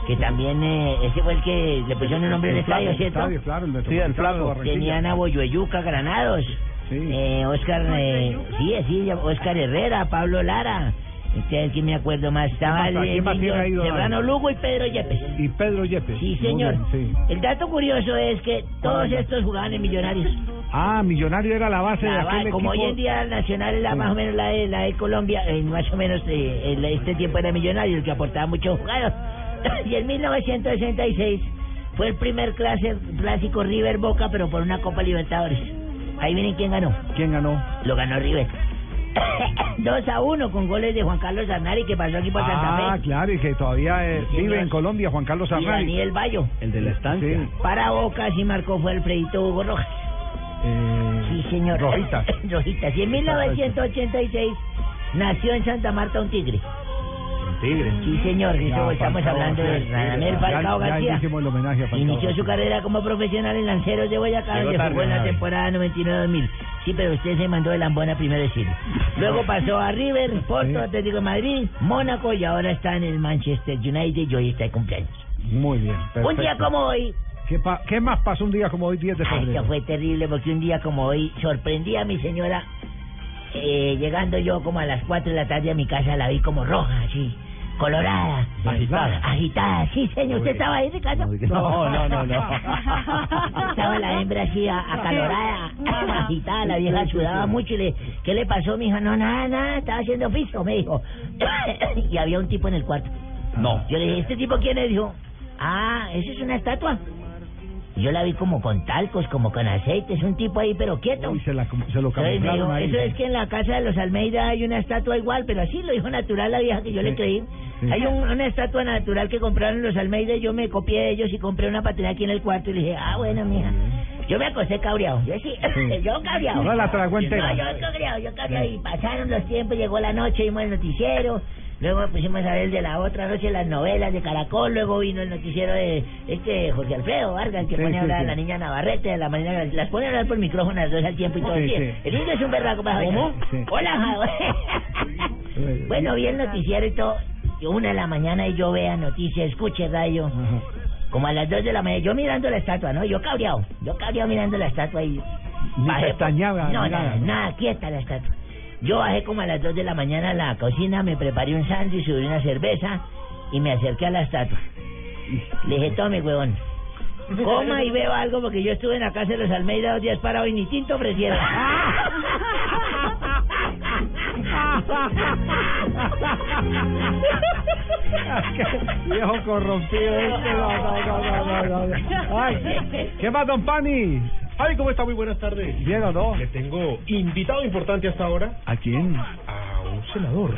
S11: que también, eh, ese fue el que le pusieron el nombre del
S5: El
S11: estadio, ¿cierto?
S5: estadio, claro, el
S11: Sí, el flaco. Tenían a Boyueyuca, Granados. Eh, Oscar, eh, sí, sí, Oscar Herrera, Pablo Lara. Este, ¿quién me acuerdo más? Estaba el
S5: don
S11: Serrano? Lugo y Pedro Yepes.
S5: Y Pedro Yepes.
S11: Sí, señor.
S5: bien, sí.
S11: El dato curioso es que todos estos jugaban en Millonarios.
S5: Ah, Millonario era la base de
S11: La
S5: aquel
S11: va- como
S5: equipo.
S11: hoy en día Nacional es la
S5: Sí.
S11: más o menos la de, la de Colombia, eh, más o menos eh, en este tiempo era millonario, el que aportaba muchos jugadores. [laughs] y en 1966 fue el primer clase, clásico River Boca, pero por una Copa Libertadores. Ahí miren quién ganó.
S5: ¿Quién ganó?
S11: Lo ganó River. [coughs] 2 a 1 con goles de Juan Carlos Arnari que pasó aquí por Santa
S5: Ah,
S11: Fe.
S5: claro, y que todavía eh,
S11: Sí,
S5: vive en Colombia, Juan Carlos
S11: Y
S5: Arnari.
S11: Daniel Bayo.
S8: El de la estancia.
S5: Sí.
S11: Para Boca sí marcó fue Alfredito Hugo Rojas.
S5: Eh,
S11: Sí, señor.
S5: Rojitas. [laughs]
S11: Rojitas. Y en 1986 nació en Santa Marta un tigre. Sí, señor.
S5: Ya,
S11: estamos
S5: Falcao,
S11: hablando de Radamel
S5: ya-
S11: Falcao
S5: ya
S11: García.
S5: hicimos el homenaje a Falcao
S11: Inició su carrera como profesional en Lanceros de Boyacá, donde jugó en la temporada 99-2000. Sí, pero usted se mandó de lambona primero decirlo. Luego pasó a River, Porto, Atlético de Madrid, Mónaco y ahora está en el Manchester United y hoy está de cumpleaños.
S5: Muy bien.
S11: Un día
S5: perfecto.
S11: como hoy,
S5: ¿Qué, pa- ¿Qué más pasó un día como hoy, 10 de
S11: Ay,
S5: febrero?
S11: esto fue terrible porque un día como hoy sorprendí a mi señora. eh, llegando yo como a las 4 de la tarde a mi casa, la vi como roja, así, colorada.
S5: Agitada.
S11: Agitada, sí, señor. ¿Usted estaba ahí, Ricardo?
S8: No, no, no, no. [laughs]
S11: Estaba la hembra así acalorada, agitada, la vieja sudaba mucho y le, ¿qué le pasó, mi hija? No, nada, nada, estaba haciendo oficio, me dijo. [coughs] y había un tipo en el cuarto.
S8: No.
S11: Yo le dije, ¿este tipo quién es? Dijo, ah, ¿esa es una estatua? Yo la vi como con talcos, como con aceite, es un tipo ahí, pero quieto.
S5: Uy, se, la, se lo ahí.
S11: eso es que en la casa de los Almeida hay una estatua igual, pero así lo dijo natural la vieja que yo le creí.
S5: Sí.
S11: Hay un- una estatua natural que compraron los Almeida y yo me copié de ellos y compré una patina aquí en el cuarto y le dije, ah, bueno, mija. Yo me acosté cabreado. Yo sí,
S5: Sí. [laughs]
S11: yo cabreado.
S5: No la tragó entera.
S11: No, yo cabreado, yo cabreado. Y pasaron los tiempos, llegó la noche, vimos el noticiero. Luego pusimos a ver el de la otra noche las novelas de Caracol. Luego vino el noticiero de este José Alfredo Vargas, que
S5: Sí,
S11: pone a hablar a la niña Navarrete de la mañana. Las pone a hablar por micrófono las dos al tiempo y todo.
S5: Sí,
S11: Sí,
S5: sí.
S11: El indio es un berraco para
S5: ¿Cómo?
S11: Hola, [laughs] Bueno, vi el noticiero y todo. Una de la mañana y yo vea noticias, escuche radio.
S5: Ajá.
S11: Como a las dos de la mañana, yo mirando la estatua, ¿no? Yo cabreado. Yo cabreado mirando la estatua y...
S5: Ni pestañeaba,
S11: No, nada,
S5: nada.
S11: nada, quieta la estatua. Yo bajé como a las dos de la mañana a la cocina, me preparé un sándwich, subí una cerveza y me acerqué a la estatua. Le dije, tome, huevón. Coma y beba algo porque yo estuve en la casa de los Almeida dos días parado y ni tinto ofrecieron.
S5: Viejo corrompido este. No, no, no, no, no. Ay, ¿Qué más, don Pani?
S50: Ay, ¿cómo está? Muy buenas tardes.
S5: ¿Bien o no?
S50: Le tengo invitado importante hasta ahora
S5: ¿A quién?
S50: a un senador.